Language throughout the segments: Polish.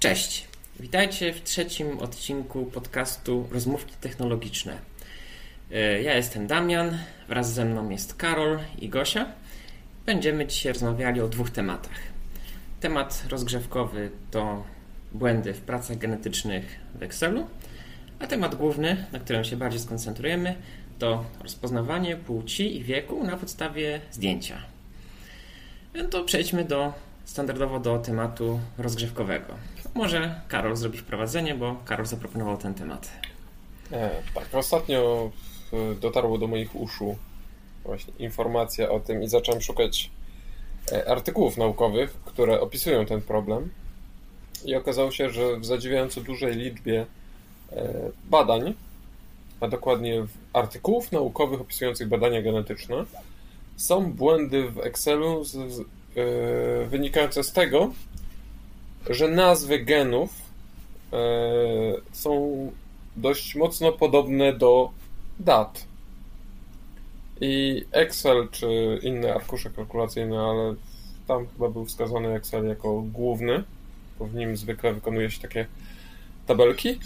Cześć. Witajcie w trzecim odcinku podcastu Rozmówki Technologiczne. E, ja jestem Damian, wraz ze mną jest Karol i Gosia. Będziemy dzisiaj rozmawiali o dwóch tematach. Temat rozgrzewkowy to błędy w pracach genetycznych w Excelu, a temat główny, na którym się bardziej skoncentrujemy, to rozpoznawanie płci i wieku na podstawie zdjęcia. No to przejdźmy do standardowo do tematu rozgrzewkowego. Może Karol zrobi wprowadzenie, bo Karol zaproponował ten temat. E, tak, ostatnio dotarło do moich uszu właśnie informacja o tym i zacząłem szukać e, artykułów naukowych, które opisują ten problem. I okazało się, że w zadziwiająco dużej liczbie e, badań, a dokładnie artykułów naukowych opisujących badania genetyczne, są błędy w Excelu z, z, yy, wynikające z tego, że nazwy genów yy, są dość mocno podobne do dat. I Excel czy inne arkusze kalkulacyjne, ale tam chyba był wskazany Excel jako główny, bo w nim zwykle wykonuje się takie tabelki.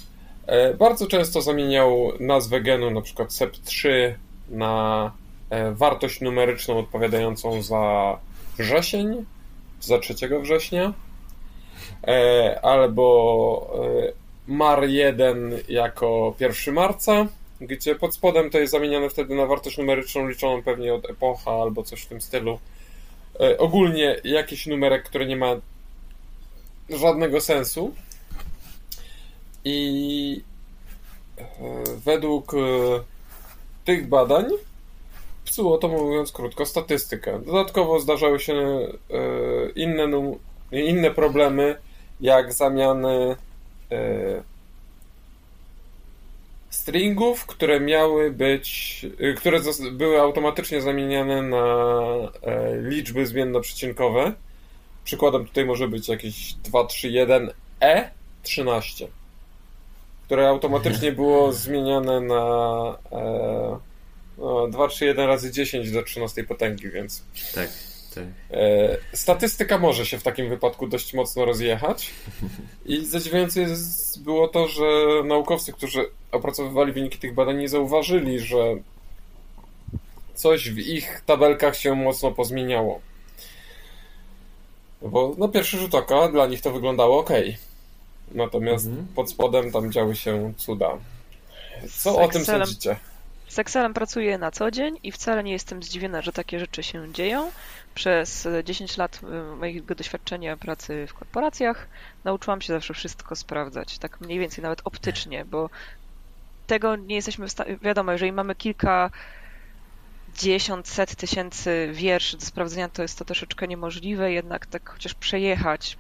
E, bardzo często zamieniał nazwę genu, na przykład SEP3 na e, wartość numeryczną odpowiadającą za wrzesień, za 3 września, e, albo MAR1 jako 1 marca, gdzie pod spodem to jest zamieniane wtedy na wartość numeryczną liczoną pewnie od epocha albo coś w tym stylu. Ogólnie jakiś numerek, który nie ma żadnego sensu. I e, według e, tych badań psuło to, mówiąc krótko, statystykę. Dodatkowo zdarzały się e, inne, inne problemy, jak zamiany stringów, które miały być, które były automatycznie zamieniane na liczby zmiennoprzecinkowe. Przykładem tutaj może być jakieś 231e 13 które automatycznie było zmieniane na e, no, 2, 3, 1 razy 10 do 13 potęgi, więc. Tak. Tak. E, statystyka może się w takim wypadku dość mocno rozjechać. I zadziwiające jest, było to, że naukowcy, którzy opracowywali wyniki tych badań, nie zauważyli, że coś w ich tabelkach się mocno pozmieniało. Bo no pierwszy rzut oka dla nich to wyglądało ok. Natomiast mhm. pod spodem tam działy się cuda. Co z o tym sądzicie? Z Excelem pracuję na co dzień i wcale nie jestem zdziwiona, że takie rzeczy się dzieją. Przez 10 lat y, mojego doświadczenia pracy w korporacjach nauczyłam się zawsze wszystko sprawdzać, tak mniej więcej nawet optycznie, bo tego nie jesteśmy w stanie. Wiadomo, jeżeli mamy kilka dziesiąt, set tysięcy wierszy do sprawdzenia, to jest to troszeczkę niemożliwe, jednak tak chociaż przejechać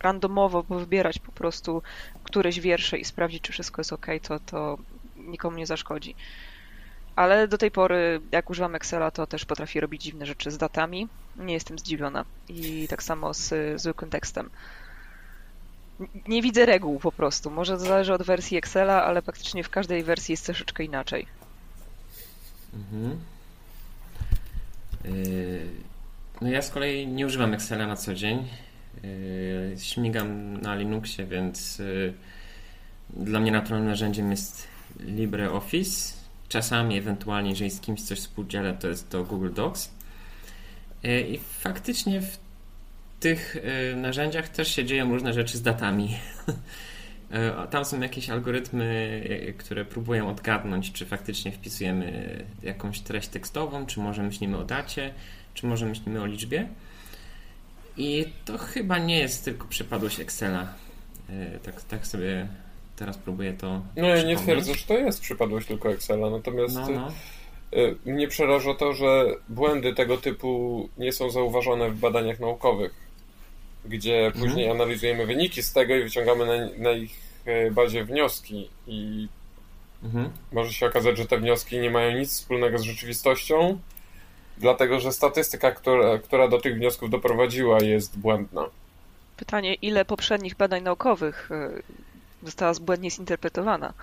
randomowo wybierać po prostu któreś wiersze i sprawdzić, czy wszystko jest ok, to, to nikomu nie zaszkodzi. Ale do tej pory, jak używam Excela, to też potrafi robić dziwne rzeczy z datami. Nie jestem zdziwiona. I tak samo z zwykłym tekstem. Nie widzę reguł po prostu. Może to zależy od wersji Excela, ale praktycznie w każdej wersji jest troszeczkę inaczej. Mhm. Yy, no ja z kolei nie używam Excela na co dzień. Yy, śmigam na Linuxie, więc yy, dla mnie naturalnym narzędziem jest LibreOffice. Czasami, ewentualnie, jeżeli z kimś coś współdzielę, to jest to Google Docs. Yy, I faktycznie w tych narzędziach też się dzieją różne rzeczy z datami. Tam są jakieś algorytmy, które próbują odgadnąć, czy faktycznie wpisujemy jakąś treść tekstową, czy może myślimy o dacie, czy może myślimy o liczbie. I to chyba nie jest tylko przypadłość Excela. E, tak, tak sobie teraz próbuję to. No ja nie twierdzę, że to jest przypadłość tylko Excela, natomiast no, no. E, mnie przeraża to, że błędy tego typu nie są zauważone w badaniach naukowych, gdzie mhm. później analizujemy wyniki z tego i wyciągamy na, na ich e, bazie wnioski i mhm. może się okazać, że te wnioski nie mają nic wspólnego z rzeczywistością, dlatego że statystyka, która, która do tych wniosków doprowadziła, jest błędna. Pytanie, ile poprzednich badań naukowych y, została błędnie zinterpretowana?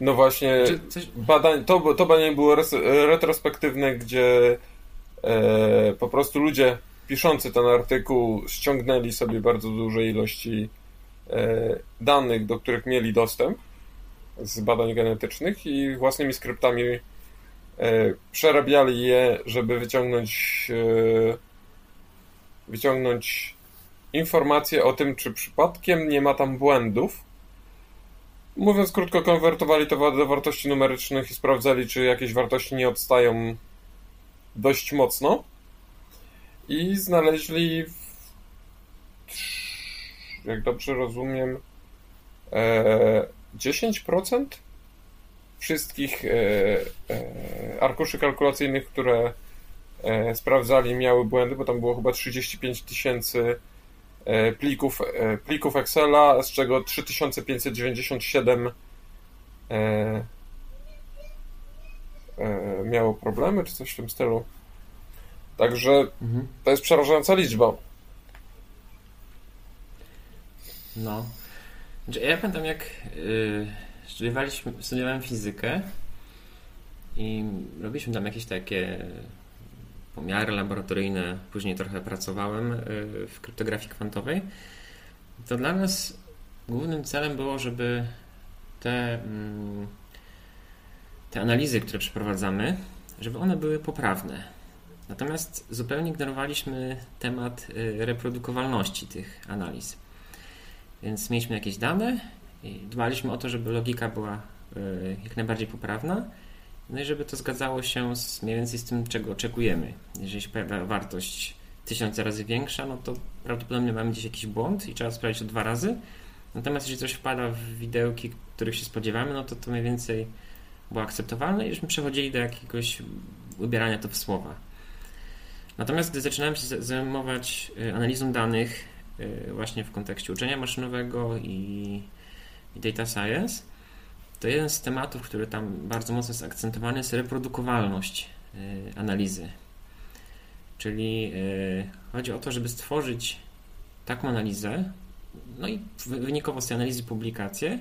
No właśnie, coś... badań, to, to badanie było retrospektywne, gdzie e, po prostu ludzie piszący ten artykuł ściągnęli sobie bardzo duże ilości e, danych, do których mieli dostęp z badań genetycznych i własnymi skryptami e, przerabiali je, żeby wyciągnąć wyciągnąć informacje o tym, czy przypadkiem nie ma tam błędów. Mówiąc krótko, konwertowali to do wartości numerycznych i sprawdzali, czy jakieś wartości nie odstają dość mocno. I znaleźli, jak dobrze rozumiem, 10% e, wszystkich e, e, arkuszy kalkulacyjnych, które sprawdzali, miały błędy, bo tam było chyba 35 tysięcy plików, plików Excela, z czego 3597 miało problemy, czy coś w tym stylu. Także mhm. to jest przerażająca liczba. No. Ja pamiętam, jak yy, studiowaliśmy, studiowałem fizykę i robiliśmy tam jakieś takie pomiary laboratoryjne, później trochę pracowałem yy, w kryptografii kwantowej. To dla nas głównym celem było, żeby te, mm, te analizy, które przeprowadzamy, żeby one były poprawne Natomiast zupełnie ignorowaliśmy temat y, reprodukowalności tych analiz. Więc mieliśmy jakieś dane i dbaliśmy o to, żeby logika była y, jak najbardziej poprawna, no i żeby to zgadzało się z, mniej więcej z tym, czego oczekujemy. Jeżeli się pojawia wartość tysiące razy większa, no to prawdopodobnie mamy gdzieś jakiś błąd i trzeba sprawdzić to dwa razy. Natomiast jeżeli coś wpada w widełki, których się spodziewamy, no to to mniej więcej było akceptowalne i żeśmy przechodzili do jakiegoś ubierania to w słowa. Natomiast gdy zaczynałem się zajmować y, analizą danych y, właśnie w kontekście uczenia maszynowego i, i data science, to jeden z tematów, który tam bardzo mocno jest akcentowany, jest reprodukowalność y, analizy. Czyli chodzi o to, żeby stworzyć taką analizę, no i wynikowo z tej analizy publikację,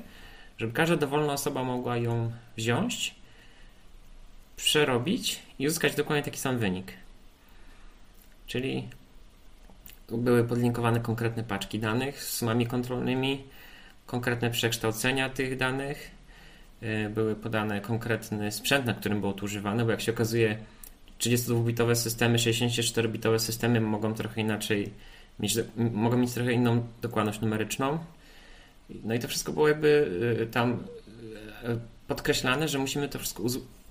żeby każda dowolna osoba mogła ją wziąć, przerobić i uzyskać dokładnie taki sam wynik. Czyli były podlinkowane konkretne paczki danych z sumami kontrolnymi, konkretne przekształcenia tych danych, były podane konkretny sprzęt, na którym było to używane, bo jak się okazuje 32-bitowe systemy, 64-bitowe systemy mogą trochę inaczej mieć, mogą mieć trochę inną dokładność numeryczną. No i to wszystko było jakby y, tam y, podkreślane, że musimy to wszystko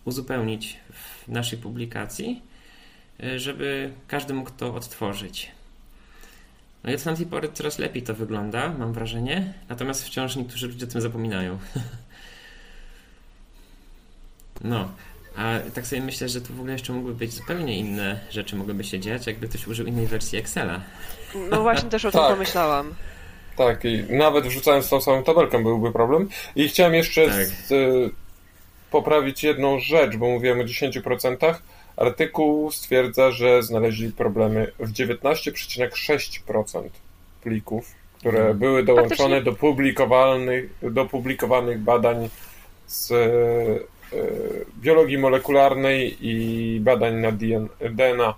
uzupełnić w naszej publikacji E, żeby każdy mógł to odtworzyć. No i od tamtej pory coraz lepiej to wygląda, mam wrażenie, natomiast wciąż niektórzy ludzie o tym zapominają. No, a tak sobie myślę, że tu w ogóle jeszcze mogły być zupełnie inne rzeczy mogłyby się dziać, jakby ktoś użył innej wersji Excela. No właśnie też o tym tak. pomyślałam. Tak, i nawet wrzucając tą samą tabelkę byłby problem. I chciałem jeszcze tak. z, y, poprawić jedną rzecz, bo mówiłem o 10%. Artykuł stwierdza, że znaleźli problemy w 19,6% plików, które hmm. były dołączone do publikowanych, do publikowanych badań z biologii molekularnej i badań na DNA.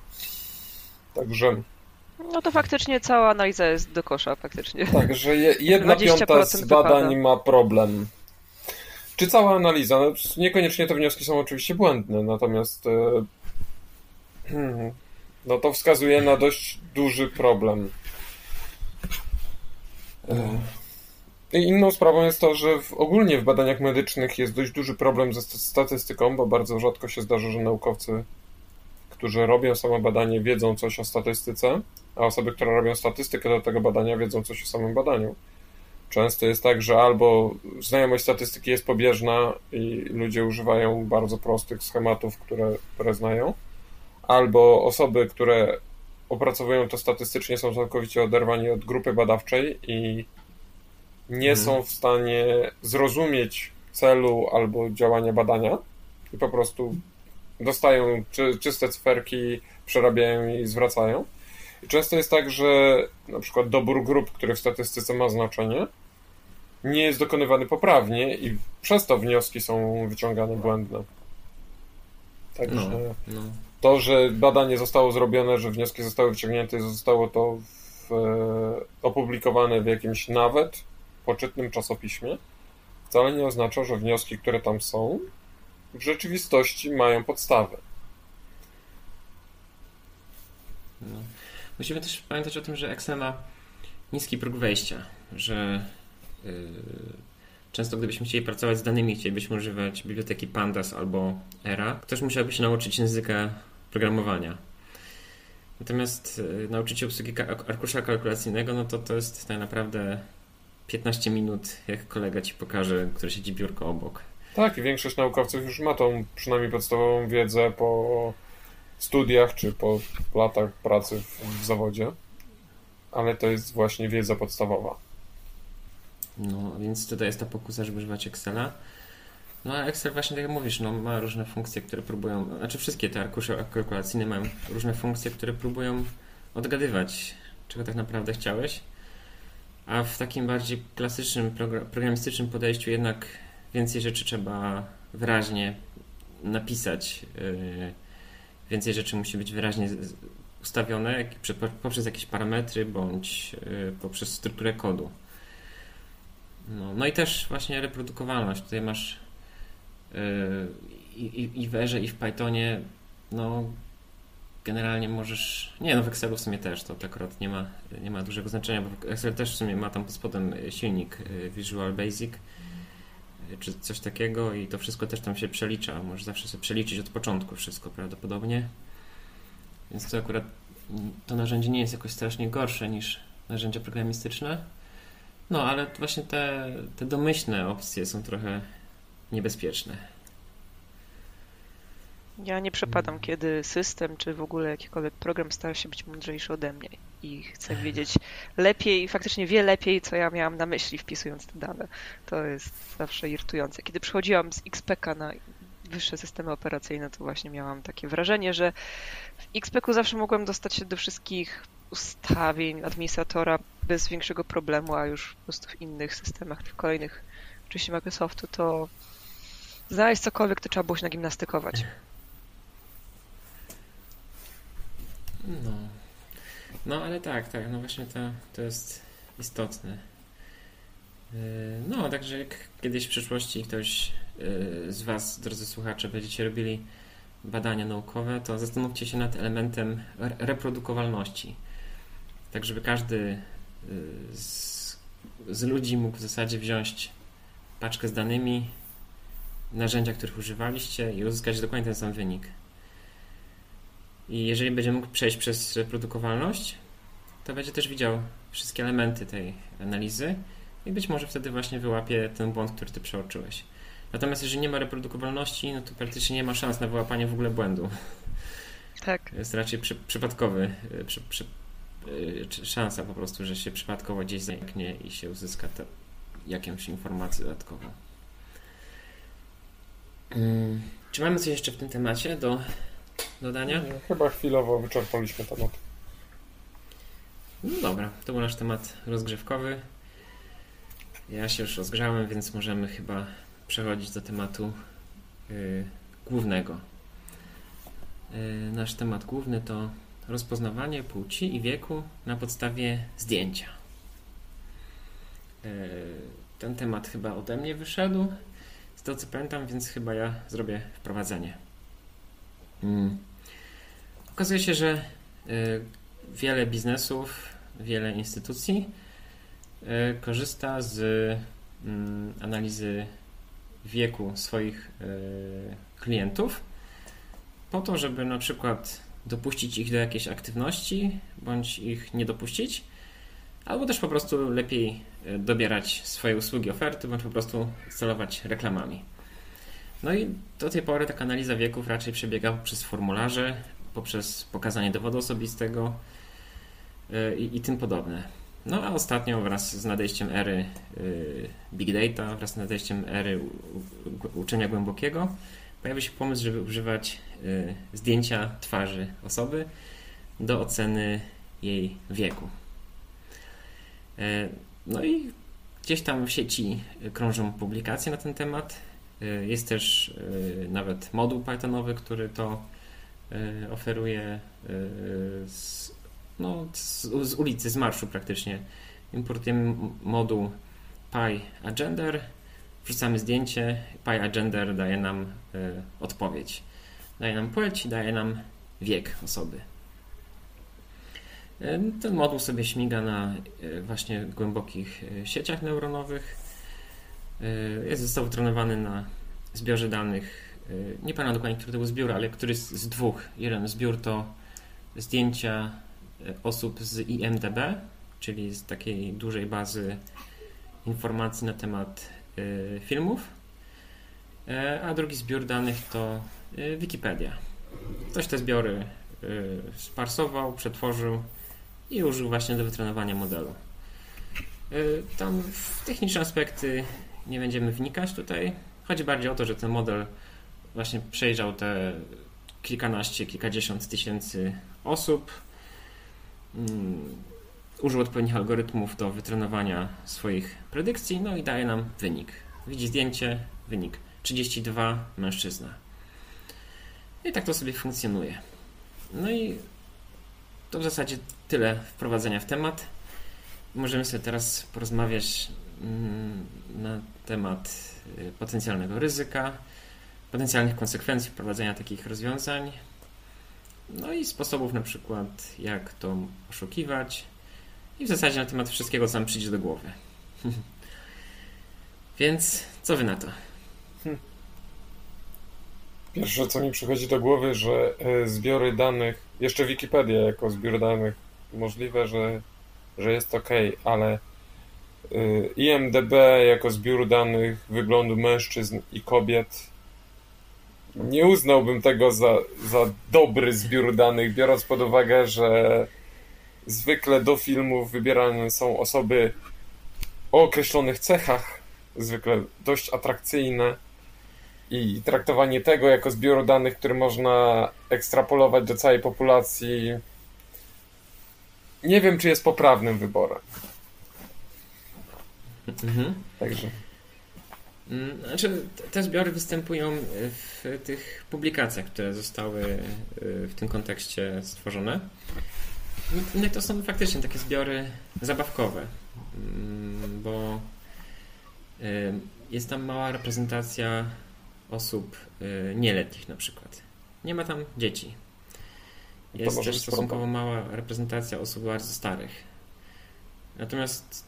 Także. No to faktycznie cała analiza jest do kosza, faktycznie. Także jedna piąta z badań wypada. ma problem. Czy cała analiza? No, niekoniecznie te wnioski są oczywiście błędne, natomiast e. No to wskazuje na dość duży problem. Inną sprawą jest to, że w, ogólnie w badaniach medycznych jest dość duży problem ze statystyką, bo bardzo rzadko się zdarza, że naukowcy, którzy robią samo badanie, wiedzą coś o statystyce, a osoby, które robią statystykę do tego badania, wiedzą coś o samym badaniu. Często jest tak, że albo znajomość statystyki jest pobieżna i ludzie używają bardzo prostych schematów, które, które znają, albo osoby, które opracowują to statystycznie, są całkowicie oderwani od grupy badawczej i nie hmm. są w stanie zrozumieć celu albo działania badania i po prostu dostają czy, czyste cyferki, przerabiają i zwracają. I często jest tak, że na przykład dobór grup, który w statystyce ma znaczenie, nie jest dokonywany poprawnie i przez to wnioski są wyciągane błędne. Także no, no To, że badanie zostało zrobione, że wnioski zostały wyciągnięte, zostało to w, opublikowane w jakimś nawet poczytnym czasopiśmie, wcale nie oznacza, że wnioski, które tam są, w rzeczywistości mają podstawę. No. Musimy też pamiętać o tym, że Excel ma niski próg wejścia, że yy, często gdybyśmy chcieli pracować z danymi, chcielibyśmy używać biblioteki Pandas albo Era, ktoś musiałby się nauczyć języka programowania. Natomiast yy, nauczyć się obsługi arkusza kalkulacyjnego, no to to jest tak naprawdę 15 minut, jak kolega ci pokaże, który siedzi biurko obok. Tak, i większość naukowców już ma tą przynajmniej podstawową wiedzę po studiach czy po latach pracy w, w zawodzie, ale to jest właśnie wiedza podstawowa. No, więc tutaj jest ta pokusa, żeby używać Excela. No a Excel właśnie tak jak mówisz, no, ma różne funkcje, które próbują, znaczy wszystkie te arkusze kalkulacyjne mają różne funkcje, które próbują odgadywać, czego tak naprawdę chciałeś. A w takim bardziej klasycznym, programistycznym podejściu jednak więcej rzeczy trzeba wyraźnie napisać. Yy, więcej rzeczy musi być wyraźnie ustawione poprzez jakieś parametry bądź yy, poprzez strukturę kodu. No, no i też właśnie reprodukowalność. Tutaj masz i, i w Erze i w Pythonie no, generalnie możesz. Nie, no w Excelu w sumie też to akurat nie ma, nie ma dużego znaczenia, bo Excel też w sumie ma tam pod spodem silnik y, Visual Basic y, czy coś takiego i to wszystko też tam się przelicza. Możesz zawsze sobie przeliczyć od początku wszystko prawdopodobnie. Więc to akurat to narzędzie nie jest jakoś strasznie gorsze niż narzędzia programistyczne. No, ale właśnie te, te domyślne opcje są trochę niebezpieczne. Ja nie przepadam, kiedy system, czy w ogóle jakikolwiek program stara się być mądrzejszy ode mnie i chce wiedzieć lepiej, faktycznie wie lepiej, co ja miałam na myśli wpisując te dane. To jest zawsze irytujące. Kiedy przechodziłam z XPK na wyższe systemy operacyjne, to właśnie miałam takie wrażenie, że w XPK zawsze mogłem dostać się do wszystkich ustawień administratora bez większego problemu, a już po prostu w innych systemach, w kolejnych, oczywiście Microsoftu, to znaleźć cokolwiek, to trzeba było się nagimnastykować. No. No ale tak, tak, no właśnie to, to jest istotne. Yy, no, także jak kiedyś w przyszłości ktoś yy, z Was, drodzy słuchacze, będziecie robili badania naukowe, to zastanówcie się nad elementem reprodukowalności. Tak, żeby każdy yy, z, z ludzi mógł w zasadzie wziąć paczkę z danymi, narzędzia, których używaliście i uzyskać dokładnie ten sam wynik. I jeżeli będzie mógł przejść przez reprodukowalność, to będzie też widział wszystkie elementy tej analizy i być może wtedy właśnie wyłapie ten błąd, który ty przeoczyłeś. Natomiast jeżeli nie ma reprodukowalności, no to praktycznie nie ma szans na wyłapanie w ogóle błędu. Tak. Jest raczej przy, przypadkowy, e, przy, przy, e, szansa po prostu, że się przypadkowo gdzieś zamknie i się uzyska te, jakąś informację dodatkową. Hmm. Czy mamy coś jeszcze w tym temacie do dodania? Chyba chwilowo wyczerpaliśmy temat. No dobra, to był nasz temat rozgrzewkowy. Ja się już rozgrzałem, więc możemy chyba przechodzić do tematu yy, głównego. Yy, nasz temat główny to rozpoznawanie płci i wieku na podstawie zdjęcia. Yy, ten temat chyba ode mnie wyszedł, z tego co pamiętam, więc chyba ja zrobię wprowadzenie. Hmm. Okazuje się, że y, wiele biznesów, wiele instytucji y, korzysta z mm, analizy wieku swoich y, klientów po to, żeby na przykład dopuścić ich do jakiejś aktywności bądź ich nie dopuścić, albo też po prostu lepiej dobierać swoje usługi, oferty, bądź po prostu celować reklamami. No i do tej pory taka analiza wieków raczej przebiega przez formularze, poprzez pokazanie dowodu osobistego e, i, i tym podobne. No a ostatnio wraz z nadejściem ery e, Big Data, wraz z nadejściem ery uczenia głębokiego, pojawił się pomysł, żeby używać e, zdjęcia twarzy osoby do oceny jej wieku. No i gdzieś tam w sieci krążą publikacje na ten temat. Jest też nawet moduł Pythonowy, który to y, oferuje z, no, z, z ulicy, z marszu praktycznie. Importujemy moduł PyAgender, wrzucamy zdjęcie, PyAgender daje nam odpowiedź. Daje nam płeć, daje nam wiek osoby. Ten moduł sobie śmiga na właśnie głębokich sieciach neuronowych. Jest został wytrenowany na zbiorze danych. Nie pamiętam dokładnie, który to był zbiór, ale który z, z dwóch. Jeden zbiór to zdjęcia osób z IMDB, czyli z takiej dużej bazy informacji na temat filmów. A drugi zbiór danych to Wikipedia. Ktoś te zbiory sparsował, przetworzył i użył właśnie do wytrenowania modelu. Tam techniczne aspekty nie będziemy wnikać tutaj. Chodzi bardziej o to, że ten model właśnie przejrzał te kilkanaście, kilkadziesiąt tysięcy osób. Mm, użył odpowiednich algorytmów do wytrenowania swoich predykcji, no i daje nam wynik. Widzi zdjęcie, wynik 32 mężczyzna. I tak to sobie funkcjonuje. No i to w zasadzie tyle wprowadzenia w temat. Możemy sobie teraz porozmawiać mm, na temat y, potencjalnego ryzyka, potencjalnych konsekwencji wprowadzenia takich rozwiązań, no i sposobów na przykład, jak to oszukiwać i w zasadzie na temat wszystkiego, co nam przyjdzie do głowy. Więc co wy na to? Pierwsze, co mi przychodzi do głowy, że e, zbiory danych, jeszcze Wikipedia jako zbiór danych, możliwe, że, że jest ok, ale IMDB jako zbiór danych wyglądu mężczyzn i kobiet nie uznałbym tego za, za dobry zbiór danych, biorąc pod uwagę, że zwykle do filmów wybierane są osoby o określonych cechach, zwykle dość atrakcyjne i traktowanie tego jako zbioru danych, który można ekstrapolować do całej populacji, nie wiem, czy jest poprawnym wyborem. Mhm. Także. Mm, znaczy, te zbiory występują w tych publikacjach, które zostały y, w tym kontekście stworzone. No i to są faktycznie takie zbiory zabawkowe, mm, bo y, jest tam mała reprezentacja osób nieletnich na przykład. Nie ma tam dzieci. Jest też stosunkowo mała reprezentacja osób bardzo starych. Natomiast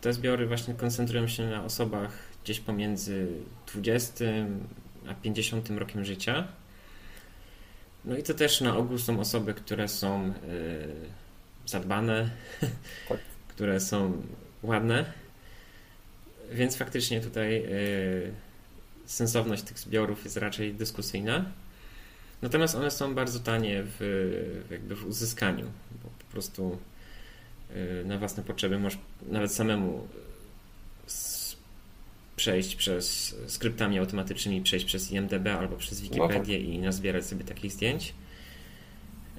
te zbiory właśnie koncentrują się na osobach gdzieś pomiędzy 20 a 50 rokiem życia. No i to też na ogół są osoby, które są y, zadbane, tak. które są ładne. Więc faktycznie tutaj y, sensowność tych zbiorów jest raczej dyskusyjna. Natomiast one są bardzo tanie w, jakby w uzyskaniu, bo po prostu na własne potrzeby możesz nawet samemu przejść przez skryptami automatycznymi, przejść przez IMDB albo przez Wikipedię no tak. i nazbierać sobie takich zdjęć.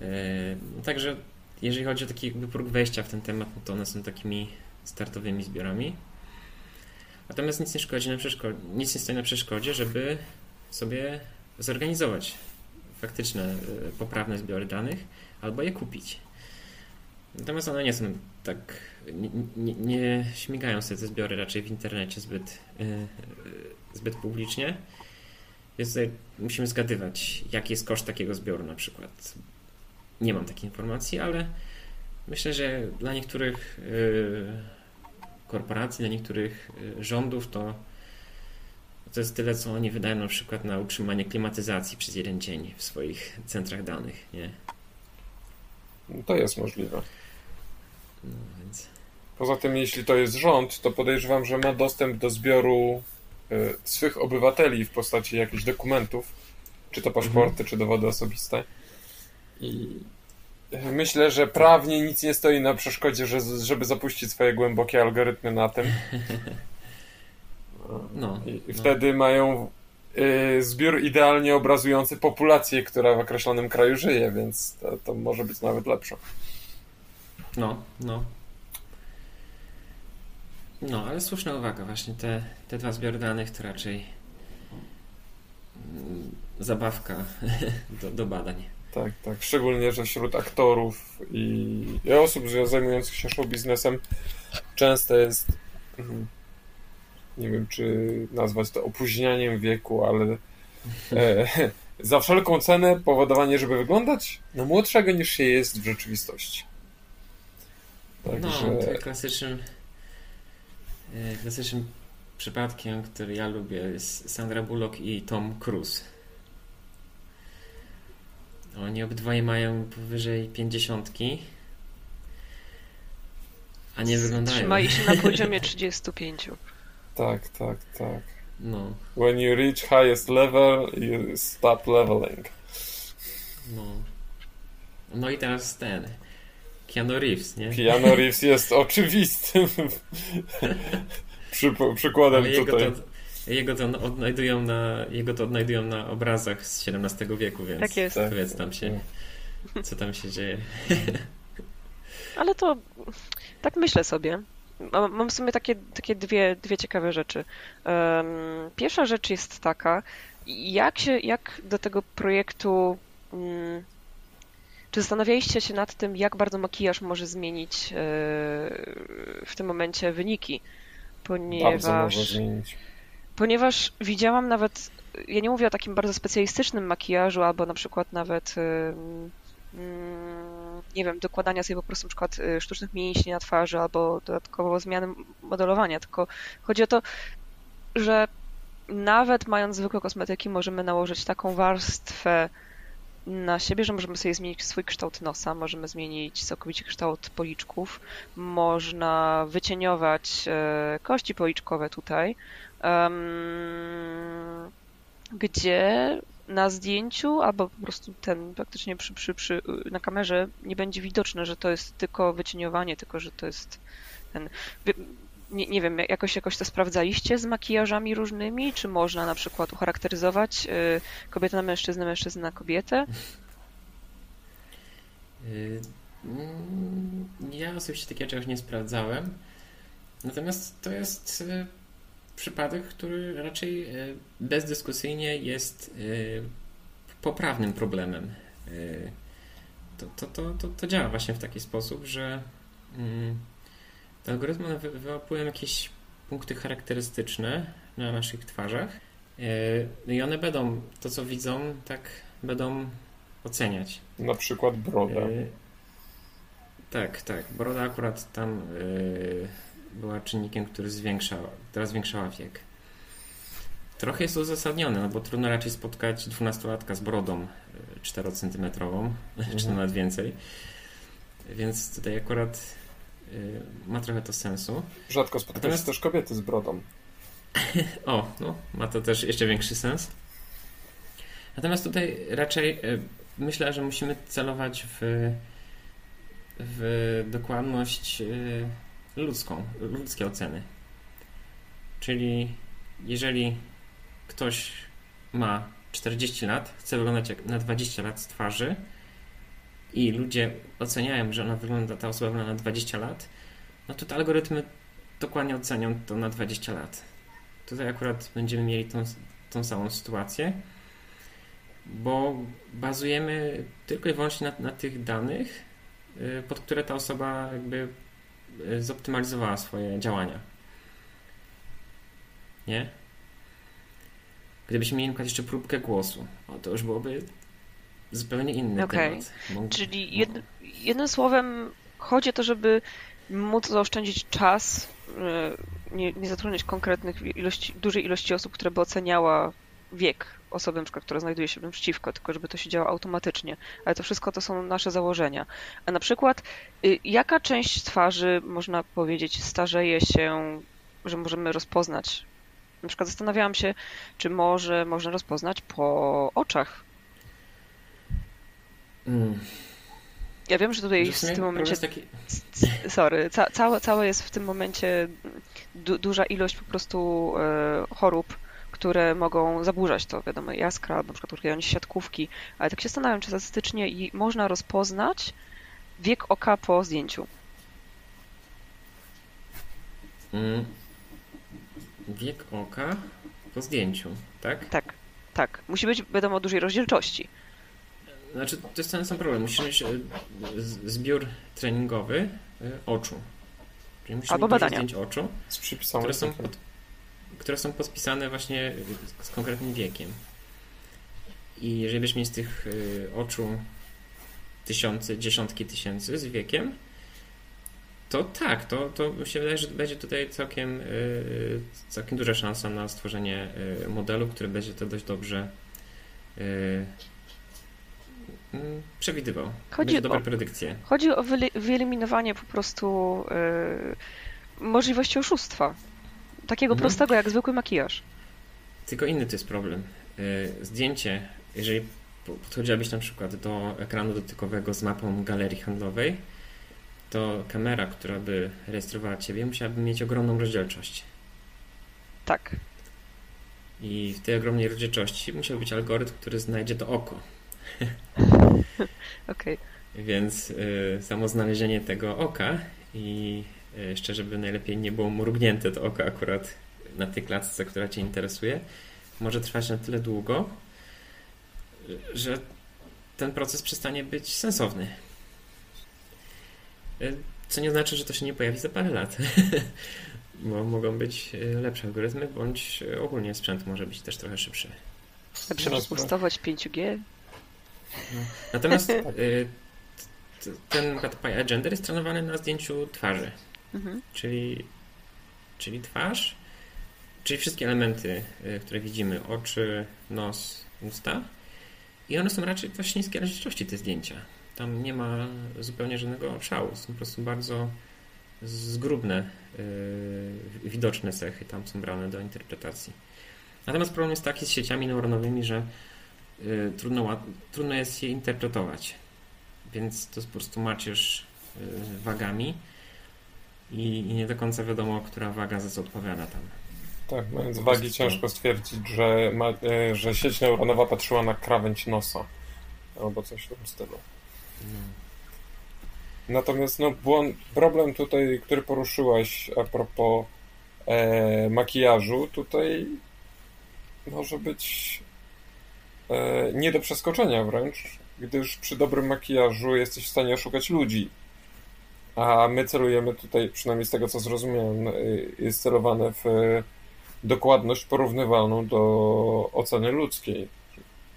Y, także jeżeli chodzi o taki jakby próg wejścia w ten temat, no to one są takimi startowymi zbiorami. Natomiast nic nie szkodzi na przeszkodzie, nic nie stoi na przeszkodzie, żeby sobie zorganizować faktyczne, e, poprawne zbiory danych albo je kupić. Natomiast one nie są tak, nie, nie, nie śmigają sobie te zbiory raczej w internecie zbyt, yy, zbyt publicznie. Więc musimy zgadywać, jaki jest koszt takiego zbioru na przykład. Nie mam takiej informacji, ale myślę, że dla niektórych yy, korporacji, dla niektórych rządów to, to jest tyle, co oni wydają na przykład na utrzymanie klimatyzacji przez jeden dzień w swoich centrach danych, nie? To jest możliwe. No, więc... Poza tym, jeśli to jest rząd, to podejrzewam, że ma dostęp do zbioru y, swych obywateli w postaci jakichś dokumentów, czy to paszporty, mhm. czy dowody osobiste. I Myślę, że prawnie nic nie stoi na przeszkodzie, żeby zapuścić swoje głębokie algorytmy na tym. No, I no. wtedy mają zbiór idealnie obrazujący populację, która w określonym kraju żyje, więc to, to może być nawet lepsze. No, no. No, ale słuszna uwaga, właśnie te, te dwa zbiory danych to raczej mm, zabawka do, do badań. Tak, tak. Szczególnie, że wśród aktorów i, i osób zajmujących się show biznesem często jest mhm, nie wiem, czy nazwać to opóźnianiem wieku, ale e, za wszelką cenę powodowanie, żeby wyglądać na młodszego niż się jest w rzeczywistości. Także... No, klasycznym e, klasycznym przypadkiem, który ja lubię jest Sandra Bullock i Tom Cruise. Oni obydwaj mają powyżej pięćdziesiątki, a nie wyglądają. Trzymają się na poziomie 35. Tak, tak, tak. No. When you reach highest level, you stop leveling. No. No i teraz ten. Keanu Reeves, nie? Keanu Reeves jest oczywistym przy, przykładem jego tutaj. To, jego to odnajdują na, jego to odnajdują na obrazach z XVII wieku, więc tak jest. powiedz tam się, co tam się dzieje. Ale to tak myślę sobie. Mam w sumie takie, takie dwie, dwie ciekawe rzeczy. Pierwsza rzecz jest taka, jak się, jak do tego projektu mm, czy zastanawialiście się nad tym, jak bardzo makijaż może zmienić e, w tym momencie wyniki? Ponieważ. Ponieważ widziałam nawet, ja nie mówię o takim bardzo specjalistycznym makijażu, albo na przykład nawet Mm, nie wiem, dokładania sobie po prostu na przykład y, sztucznych mięśni na twarzy albo dodatkowo zmiany modelowania, tylko chodzi o to, że nawet mając zwykłe kosmetyki możemy nałożyć taką warstwę na siebie, że możemy sobie zmienić swój kształt nosa, możemy zmienić całkowicie kształt policzków, można wycieniować e, kości policzkowe tutaj, gdzie na zdjęciu, albo po prostu ten praktycznie przy, przy, przy, na kamerze nie będzie widoczne, że to jest tylko wycieniowanie, tylko że to jest ten. Nie, nie wiem, jakoś, jakoś to sprawdzaliście z makijażami różnymi? Czy można na przykład ucharakteryzować y, kobietę na mężczyznę, mężczyznę na kobietę? Y, mm, ja osobiście takiego czegoś nie sprawdzałem. Natomiast to jest y, przypadek, który raczej e, bezdyskusyjnie jest e, poprawnym problemem. E, to, to, to, to, to działa właśnie w taki sposób, że mm, te algorytmy wyłapują jakieś punkty charakterystyczne na naszych twarzach i one będą, to co widzą, tak będą oceniać. Na przykład broda. Tak, tak. Broda akurat tam była czynnikiem, który zwiększał, która zwiększała wiek. Trochę jest uzasadnione, no bo trudno raczej spotkać 12-latka z brodą 4-centymetrową, e, mhm. czy nawet więcej. Więc tutaj akurat y, ma trochę to sensu. Rzadko spotyka Natomiast... też kobiety z brodą. o, no, ma to też jeszcze większy sens. Natomiast tutaj raczej y, myślę, że musimy celować w, w dokładność y, ludzką, ludzkie oceny. Czyli jeżeli ktoś ma 40 lat, chce wyglądać jak na 20 lat z twarzy i ludzie oceniają, że ona wygląda, ta osoba wygląda na 20 lat, no to te algorytmy dokładnie ocenią to na 20 lat. Tutaj akurat będziemy mieli tą, tą samą sytuację, bo bazujemy tylko i wyłącznie na, na tych danych, y, pod które ta osoba jakby zoptymalizowała swoje działania. Nie? Gdybyśmy mieli na przykład jeszcze próbkę głosu, o, to już byłoby zupełnie inny okay. temat. Czyli jed, jednym słowem chodzi o to, żeby móc zaoszczędzić czas, y, nie, nie zatrudniać konkretnych ilości, dużej ilości osób, które by oceniała wiek osoby, na przykład, która znajduje się przeciwko, tylko żeby to się działo automatycznie. Ale to wszystko to są nasze założenia. A na przykład, y, jaka część twarzy, można powiedzieć, starzeje się, że możemy rozpoznać? Na przykład zastanawiałam się, czy może można rozpoznać po oczach. Mm. Ja wiem, że tutaj w, w tym momencie. Taki... Sorry, ca całe, całe jest w tym momencie du duża ilość po prostu e, chorób które mogą zaburzać to, wiadomo, jaskra, albo na przykład uruchamianie siatkówki, ale tak się zastanawiam, czy statystycznie i można rozpoznać wiek oka po zdjęciu. Mm. Wiek oka po zdjęciu, tak? Tak, tak. Musi być, wiadomo, dużej rozdzielczości. Znaczy, to jest ten sam problem. Musisz mieć e, zbiór treningowy e, oczu. Czyli musisz Albo mieć badania. zdjęć oczu, Z przypisami. które są, pod, które są podpisane właśnie z konkretnym wiekiem. I jeżeli byś mieć z tych e, oczu tysiące, dziesiątki tysięcy z wiekiem, to tak, to, to mi się wydaje, że będzie tutaj całkiem, yy, całkiem duża szansa na stworzenie yy, modelu, który będzie to dość dobrze mm, przewidywał. Chodzi będzie dobre o- predykcje. Chodzi o wyli- wyeliminowanie po prostu y, możliwości oszustwa. Takiego Mhm. prostego jak zwykły makijaż. Tylko inny to jest problem. Yy, zdjęcie, jeżeli po- podchodziłabyś na przykład do ekranu dotykowego z mapą galerii handlowej, to kamera, która by rejestrowała Ciebie, musiałaby mieć ogromną rozdzielczość. Tak. I w tej ogromnej rozdzielczości musiał być algorytm, który znajdzie to oko. Okej. Więc y, samo znalezienie tego oka i y, jeszcze, żeby najlepiej nie było mrugnięte to oko akurat na tej klatce, która Cię interesuje, może trwać na tyle długo, że ten proces przestanie być sensowny. Y, Co nie znaczy, że to się nie pojawi za parę lat. Bo mogą być y, lepsze algorytmy, bądź ogólnie sprzęt może być też trochę szybszy. Lepsze No, przepustować 5G. Natomiast y, t- ten Agender jest trenowany na zdjęciu twarzy, Mhm. czyli, czyli twarz, czyli wszystkie elementy, y, które widzimy, oczy, nos, usta i one są raczej dość niskiej rozdzielczości te zdjęcia. Tam nie ma zupełnie żadnego szału, są po prostu bardzo zgrubne, y, widoczne cechy tam są brane do interpretacji. Natomiast problem jest taki z sieciami neuronowymi, że y, trudno, trudno jest je interpretować. Więc to jest po prostu macierz y, wagami i, i nie do końca wiadomo, która waga za co odpowiada tam. Tak, mając Po wagi ciężko stwierdzić, że, ma, e, że sieć neuronowa patrzyła na krawędź nosa. Albo coś w tym stylu. No. Natomiast no, błąd, problem tutaj, który poruszyłaś a propos e, makijażu, tutaj może być e, nie do przeskoczenia wręcz, gdyż przy dobrym makijażu jesteś w stanie oszukać ludzi. A my celujemy tutaj, przynajmniej z tego co zrozumiałem, e, jest celowane w e, dokładność porównywalną do oceny ludzkiej.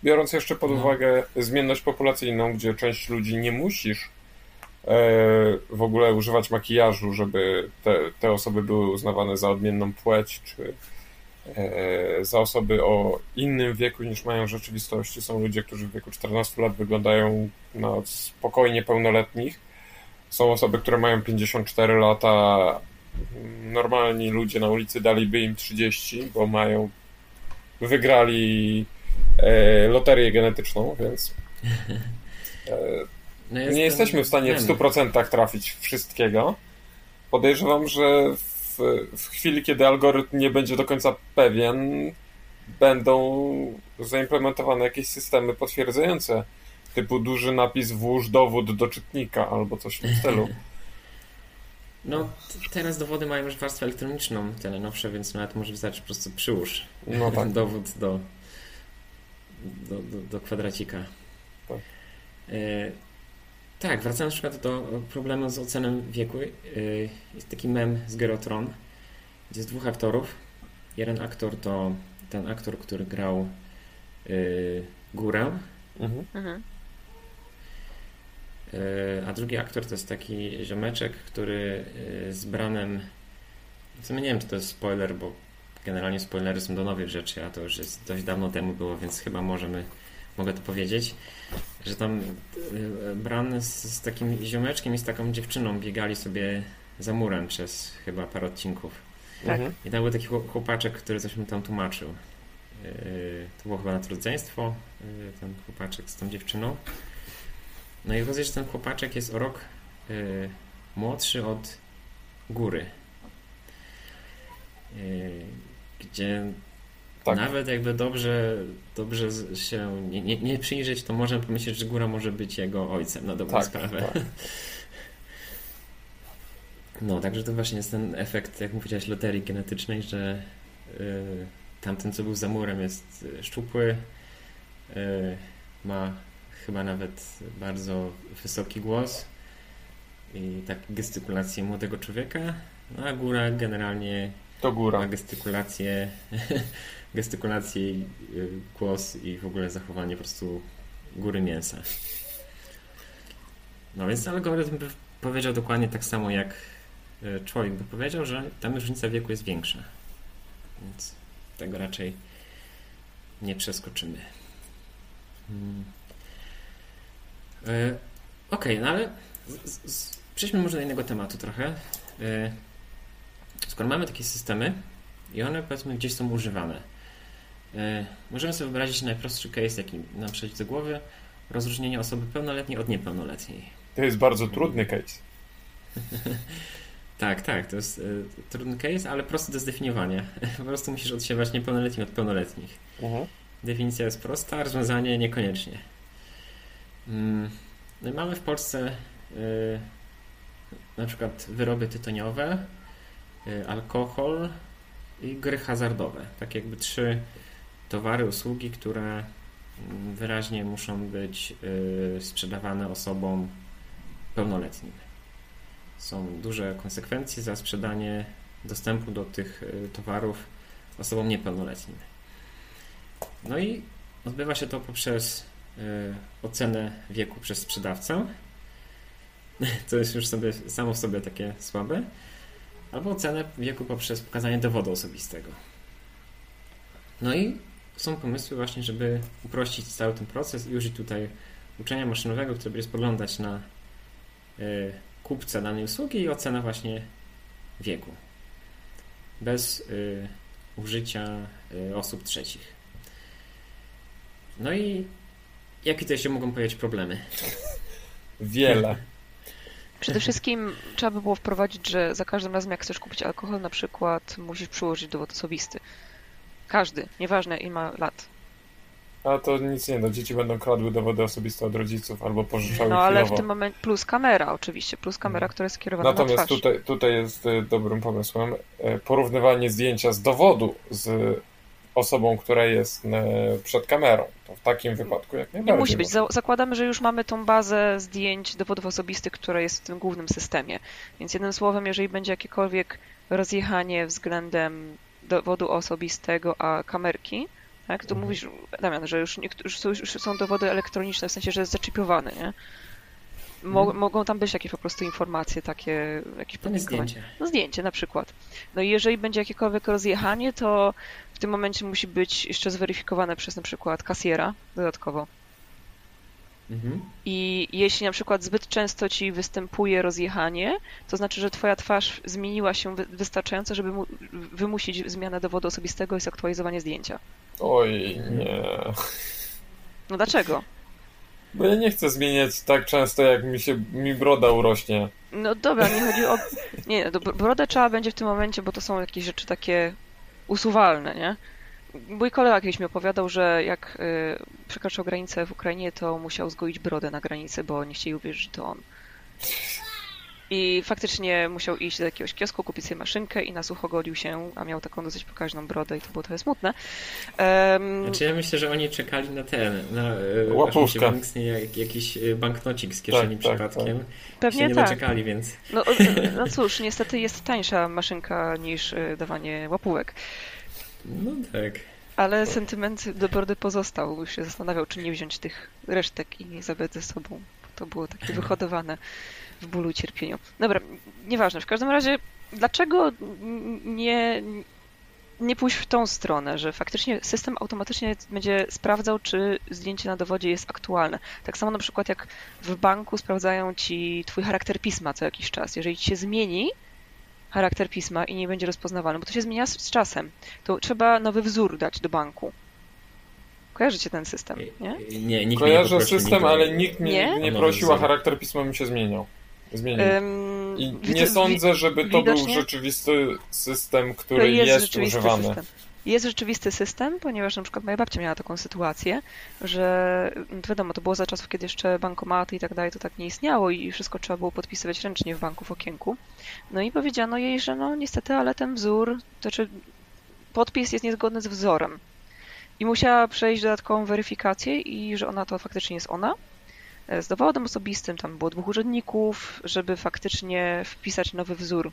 Biorąc jeszcze pod No. uwagę zmienność populacyjną, gdzie część ludzi nie musisz e, w ogóle używać makijażu, żeby te, te osoby były uznawane za odmienną płeć, czy za osoby o innym wieku niż mają w rzeczywistości. Są ludzie, którzy w wieku 14 lat wyglądają na spokojnie pełnoletnich. Są osoby, które mają 54 lata. Normalni ludzie na ulicy daliby im 30, bo mają wygrali e, loterię genetyczną, więc e, No jest nie jesteśmy w stanie w mem. 100% trafić wszystkiego. Podejrzewam, że w, w chwili, kiedy algorytm nie będzie do końca pewien, będą zaimplementowane jakieś systemy potwierdzające, typu duży napis włóż dowód do czytnika albo coś w tym stylu. No, teraz dowody mają już warstwę elektroniczną, te najnowsze, więc nawet może wystarczyć po prostu przyłóż No tak. dowód do, do, do, do kwadracika. Tak. E, tak, wracając na przykład do problemu z oceną wieku, e, jest taki mem z Gerotron, gdzie jest dwóch aktorów. Jeden aktor to ten aktor, który grał e, górę, Mhm. Mhm. E, A drugi aktor to jest taki ziomeczek, który e, z Branem. W sumie nie wiem, czy to jest spoiler, bo generalnie spoilery są do nowych rzeczy, a to już jest dość dawno temu było, więc chyba możemy, mogę to powiedzieć, że tam e, Bran z, z takim ziomeczkiem i z taką dziewczyną biegali sobie za murem przez chyba parę odcinków. Tak. I tam był taki chłop- chłopaczek, który coś mi tam tłumaczył. To było chyba na trudzeństwo, ten chłopaczek z tą dziewczyną. No i okazuje się, że ten chłopaczek jest o rok yy, młodszy od góry. Yy, Gdzie Tak. nawet jakby dobrze, dobrze się nie, nie, nie przyjrzeć, to można pomyśleć, że góra może być jego ojcem na dobrą Tak, sprawę. tak. No, także to właśnie jest ten efekt, jak powiedziałeś, loterii genetycznej, że y, tamten, co był za murem, jest y, szczupły, y, ma chyba nawet bardzo wysoki głos i takie gestykulacje młodego człowieka, no a góra generalnie To góra. ma gestykulację, gestykulację, y, głos i w ogóle zachowanie po prostu góry mięsa. No więc algorytm by powiedział dokładnie tak samo jak y, człowiek by powiedział, że tam różnica wieku jest większa. Więc tego raczej nie przeskoczymy. Hmm. E, Okej, no ale z, z, przejdźmy może do innego tematu trochę. E, skoro mamy takie systemy i one powiedzmy gdzieś są używane, e, możemy sobie wyobrazić najprostszy case, jaki nam przychodzi do głowy, rozróżnienie osoby pełnoletniej od niepełnoletniej. To jest bardzo trudny case. Tak, tak, to jest y, trudny case, ale prosty do zdefiniowania. Po prostu musisz odsiewać niepełnoletnich od pełnoletnich. Mhm. Definicja jest prosta, rozwiązanie niekoniecznie. Mm, No mamy w Polsce y, na przykład wyroby tytoniowe, y, alkohol i gry hazardowe. Tak jakby trzy towary, usługi, które mm, wyraźnie muszą być y, sprzedawane osobom pełnoletnim. Są duże konsekwencje za sprzedanie dostępu do tych towarów osobom niepełnoletnim. No i odbywa się to poprzez ocenę wieku przez sprzedawcę, co jest już sobie samo w sobie takie słabe, albo ocenę wieku poprzez pokazanie dowodu osobistego. No i są pomysły właśnie, żeby uprościć cały ten proces i użyć tutaj uczenia maszynowego, które będzie spoglądać na y, kupca danej usługi i ocena właśnie wieku. Bez y, użycia osób trzecich. No i jakie tutaj się mogą pojawić problemy? Wiele. Przede wszystkim trzeba by było wprowadzić, że za każdym razem jak chcesz kupić alkohol na przykład musisz przyłożyć dowód osobisty. Każdy, nieważne ile ma lat. A to nic nie da. Dzieci będą kradły dowody osobiste od rodziców albo pożyczały No ale w chwilowo. tym momencie plus kamera oczywiście, plus kamera, która jest skierowana na Natomiast tutaj, tutaj jest e, dobrym pomysłem e, porównywanie zdjęcia z dowodu z osobą, która jest e, przed kamerą. To w takim wypadku jak Nie najbardziej. musi być. Za- Zakładamy, że już mamy tą bazę zdjęć dowodów osobistych, która jest w tym głównym systemie. Więc jednym słowem, jeżeli będzie jakiekolwiek rozjechanie względem dowodu osobistego a kamerki, tak, to Mhm. mówisz, Damian, że już, niektórzy, już, są, już są dowody elektroniczne, w sensie, że jest zaczipowany, nie? Mo- Mhm. Mogą tam być jakieś po prostu informacje takie, jakieś nie publikowanie. zdjęcie. No zdjęcie na przykład. No i jeżeli będzie jakiekolwiek rozjechanie, to w tym momencie musi być jeszcze zweryfikowane przez na przykład kasjera dodatkowo. Mhm. I jeśli na przykład zbyt często ci występuje rozjechanie, to znaczy, że twoja twarz zmieniła się wy- wystarczająco, żeby mu- wymusić zmianę dowodu osobistego i zaktualizowanie zdjęcia. Oj, nie. No dlaczego? Bo ja nie chcę zmieniać tak często, jak mi się mi broda urośnie. No dobra, nie chodzi o... Nie, do brodę trzeba będzie w tym momencie, bo to są jakieś rzeczy takie usuwalne, nie? Mój kolega kiedyś mi opowiadał, że jak y, przekroczył granicę w Ukrainie, to musiał zgoić brodę na granicy, bo nie chcieli uwierzyć, że to on. I faktycznie musiał iść do jakiegoś kiosku, kupić sobie maszynkę i na sucho golił się, a miał taką dosyć pokaźną brodę i to było trochę smutne. Em, Znaczy ja myślę, że oni czekali na ten, na e, Łapówkę. się jak, jakiś e, banknocik z kieszeni Tak, tak, przypadkiem. się pewnie nie tak. doczekali, więc No, no cóż, niestety jest tańsza maszynka niż y, dawanie łapówek. no tak. Ale sentyment do brody pozostał. Już się zastanawiał, czy nie wziąć tych resztek i nie zabrać ze sobą. To było takie wyhodowane w bólu i cierpieniu. Dobra, nieważne. W każdym razie, dlaczego nie, nie pójść w tą stronę, że faktycznie system automatycznie będzie sprawdzał, czy zdjęcie na dowodzie jest aktualne. Tak samo na przykład jak w banku sprawdzają ci twój charakter pisma co jakiś czas. Jeżeli ci się zmieni charakter pisma i nie będzie rozpoznawalny, bo to się zmienia z czasem, to trzeba nowy wzór dać do banku. Kojarzycie ten system, nie? Nie, nikt mnie nie Kojarzę poprosił system, nigdy. ale nikt mnie Nie? nie, nie No, prosił, a charakter pisma mi się zmieniał. Zmienił. Ym, I nie sądzę, żeby to był widocznie- rzeczywisty system, To który jest, rzeczywisty używany. system. Jest rzeczywisty system, ponieważ na przykład moja babcia miała taką sytuację, że no to wiadomo, to było za czasów, kiedy jeszcze bankomaty i tak dalej, to tak nie istniało i wszystko trzeba było podpisywać ręcznie w banku w okienku. No i powiedziano jej, że no niestety, ale ten wzór, to znaczy podpis jest niezgodny z wzorem. I musiała przejść dodatkową weryfikację i że ona to faktycznie jest ona. e, z dowodem osobistym, tam było dwóch urzędników, żeby faktycznie wpisać nowy wzór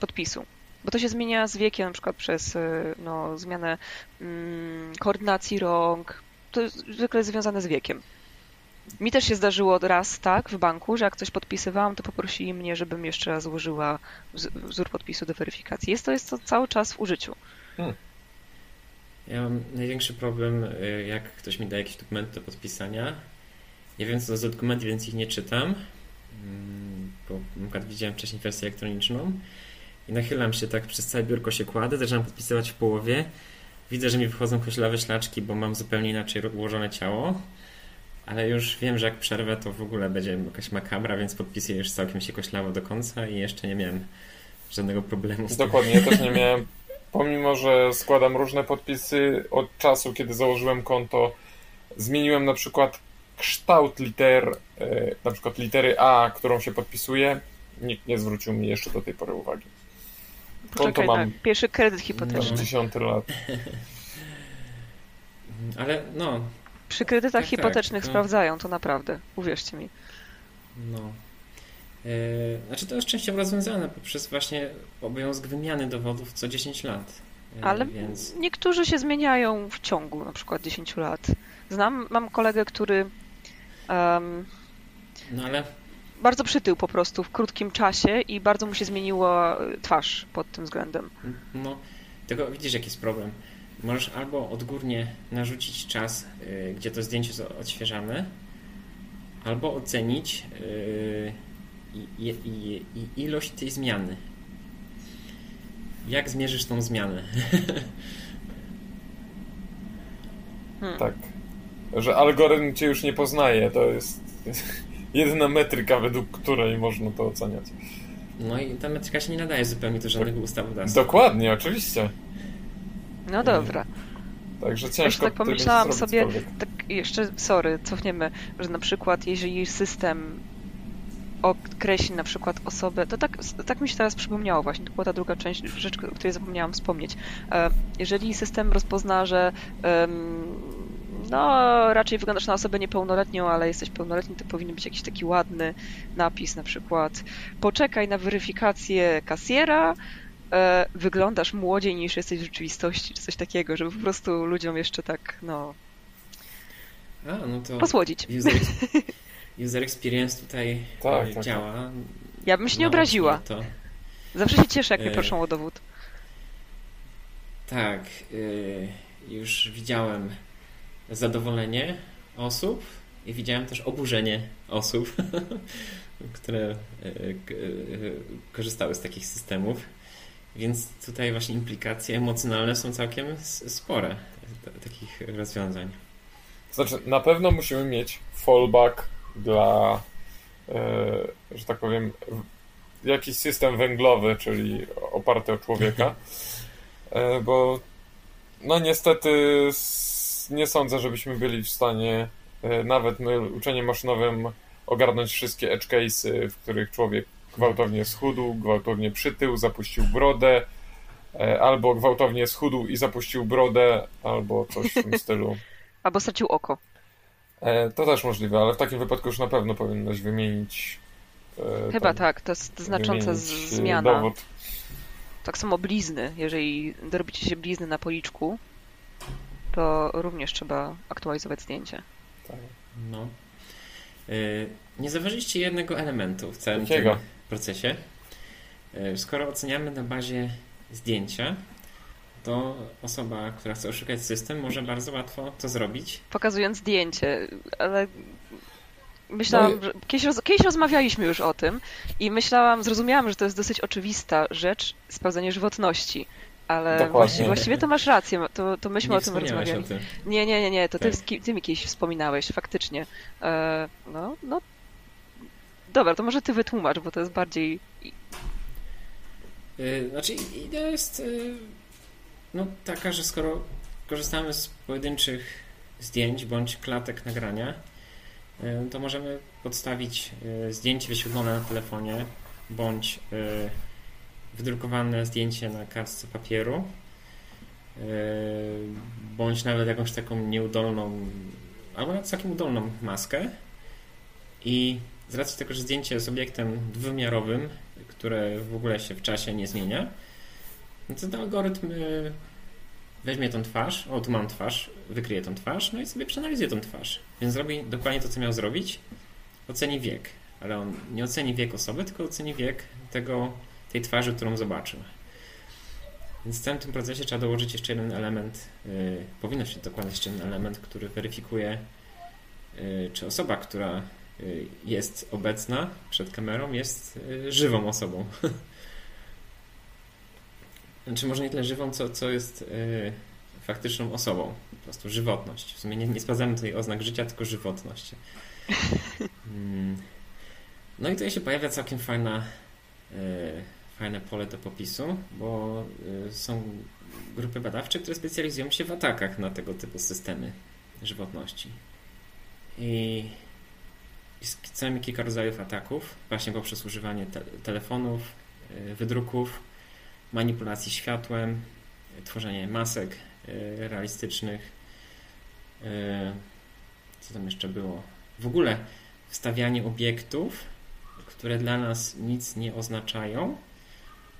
podpisu. Bo to się zmienia z wiekiem, na przykład przez e, no, zmianę mm, koordynacji rąk. To jest zwykle związane z wiekiem. Mi też się zdarzyło raz tak w banku, że jak coś podpisywałam, to poprosili mnie, żebym jeszcze raz złożyła wzór podpisu do weryfikacji. Jest to, jest to cały czas w użyciu. Hmm. Ja mam największy problem, y, jak ktoś mi da jakieś dokumenty do podpisania. Ja wiem, co to za dokumenty, więc ich nie czytam. Mm, bo na przykład widziałem wcześniej wersję elektroniczną i nachylam się tak, przez całe biurko się kładę, zaczynam podpisywać w połowie. Widzę, że mi wychodzą koślawe szlaczki, bo mam zupełnie inaczej ułożone ciało. Ale już wiem, że jak przerwę, to w ogóle będzie jakaś makabra, więc podpisuję już całkiem się koślawo do końca i jeszcze nie miałem żadnego problemu z. Dokładnie, ja też nie miałem. Pomimo, że składam różne podpisy od czasu, kiedy założyłem konto, zmieniłem na przykład kształt liter, e, na przykład litery A, którą się podpisuje, nikt nie zwrócił mi jeszcze do tej pory uwagi. Konto Poczekaj, mam tak, pierwszy kredyt hipoteczny. 10 lat. Ale no, przy kredytach tak, tak hipotecznych tak, sprawdzają to naprawdę, uwierzcie mi. No. Yy, znaczy to jest częściowo rozwiązane poprzez właśnie obowiązek wymiany dowodów co 10 lat. Yy, Ale więc... niektórzy się zmieniają w ciągu na przykład 10 lat. Znam, mam kolegę, który um, no ale bardzo przytył po prostu w krótkim czasie i bardzo mu się zmieniła twarz pod tym względem. No, tylko widzisz jaki jest problem możesz albo odgórnie narzucić czas, gdzie to zdjęcie odświeżamy, albo ocenić y, ilość tej zmiany. Jak zmierzysz tą zmianę? Hmm. Tak. Że algorytm cię już nie poznaje. To jest jedyna metryka, według której można to oceniać. No i ta metryka się nie nadaje zupełnie do żadnego ustawodawstwa. Dokładnie, oczywiście. No dobra. Także ciężko tak pomyślałam sobie, tak jeszcze, sorry, cofniemy, że na przykład jeżeli system określi na przykład osobę, to tak, tak mi się teraz przypomniało właśnie, to była ta druga część, rzecz, o której zapomniałam wspomnieć. E, jeżeli system rozpozna, że no raczej wyglądasz na osobę niepełnoletnią, ale jesteś pełnoletni, to powinien być jakiś taki ładny napis, na przykład poczekaj na weryfikację kasjera, e, wyglądasz młodziej niż jesteś w rzeczywistości, czy coś takiego, żeby po prostu ludziom jeszcze tak, no... A, no to posłodzić. User, user experience tutaj tak, tak, tak. działa. Tak. Ja bym się nie no, obraziła. To... Zawsze się cieszę, jak mnie e, proszą o dowód. Tak, y, już widziałem zadowolenie osób i widziałem też oburzenie osób, które e, korzystały z takich systemów. Więc tutaj właśnie implikacje emocjonalne są całkiem spore takich rozwiązań. Znaczy, na pewno musimy mieć fallback dla, e, że tak powiem, jakiś system węglowy, czyli oparty o człowieka, e, bo no niestety nie sądzę, żebyśmy byli w stanie e, nawet my uczeniem maszynowym ogarnąć wszystkie edge cases, w których człowiek gwałtownie schudł, gwałtownie przytył, zapuścił brodę, albo gwałtownie schudł i zapuścił brodę, albo coś w tym stylu. Albo stracił oko. E, to też możliwe, ale w takim wypadku już na pewno powinnaś wymienić. E, Chyba tak, to jest znacząca zmiana. Dowód. Tak samo blizny. Jeżeli dorobicie się blizny na policzku, to również trzeba aktualizować zdjęcie. Tak. No. Nie zauważyliście jednego elementu w całym Jakiego? tym procesie. E, skoro oceniamy na bazie zdjęcia, to osoba, która chce oszukać system, może bardzo łatwo to zrobić. Pokazując zdjęcie, ale myślałam, no że kiedyś, roz... kiedyś rozmawialiśmy już o tym i myślałam, zrozumiałam, że to jest dosyć oczywista rzecz, sprawdzenie żywotności. Ale właściwie, właściwie, to masz rację, to, to myśmy nie o tym rozmawiali. O tym. Nie, nie, nie, nie, to tak. ty, ty mi kiedyś wspominałeś, faktycznie. E, no, no Dobra, to może ty wytłumacz, bo to jest bardziej... Yy, znaczy idea jest yy, no taka, że skoro korzystamy z pojedynczych zdjęć bądź klatek nagrania, yy, to możemy podstawić yy, zdjęcie wyświetlone na telefonie bądź yy, wydrukowane zdjęcie na kartce papieru bądź nawet jakąś taką nieudolną albo nawet całkiem udolną maskę I z racji tego, że zdjęcie jest obiektem dwuwymiarowym, które w ogóle się w czasie nie zmienia, no to ten algorytm weźmie tą twarz, o tu mam twarz, wykryje tą twarz, no i sobie przeanalizuje tą twarz. Więc zrobi dokładnie to, co miał zrobić, oceni wiek, ale on nie oceni wiek osoby, tylko oceni wiek tego, tej twarzy, którą zobaczył. Więc w całym tym procesie trzeba dołożyć jeszcze jeden element, yy, powinno się dokładać jeszcze jeden element, który weryfikuje, yy, czy osoba, która yy, jest obecna przed kamerą, jest y, żywą osobą. Znaczy może nie tyle żywą, co, co jest y, faktyczną osobą. Po prostu żywotność. W sumie nie, nie sprawdzamy tutaj oznak życia, tylko żywotność. Mm. No i tutaj się pojawia całkiem fajna, y, fajne pole do popisu, bo y, są grupy badawcze, które specjalizują się w atakach na tego typu systemy żywotności. I najmniej kilka rodzajów ataków, właśnie poprzez używanie te telefonów, y, wydruków, manipulacji światłem, tworzenie masek y, realistycznych. Y, co tam jeszcze było? W ogóle wstawianie obiektów, które dla nas nic nie oznaczają,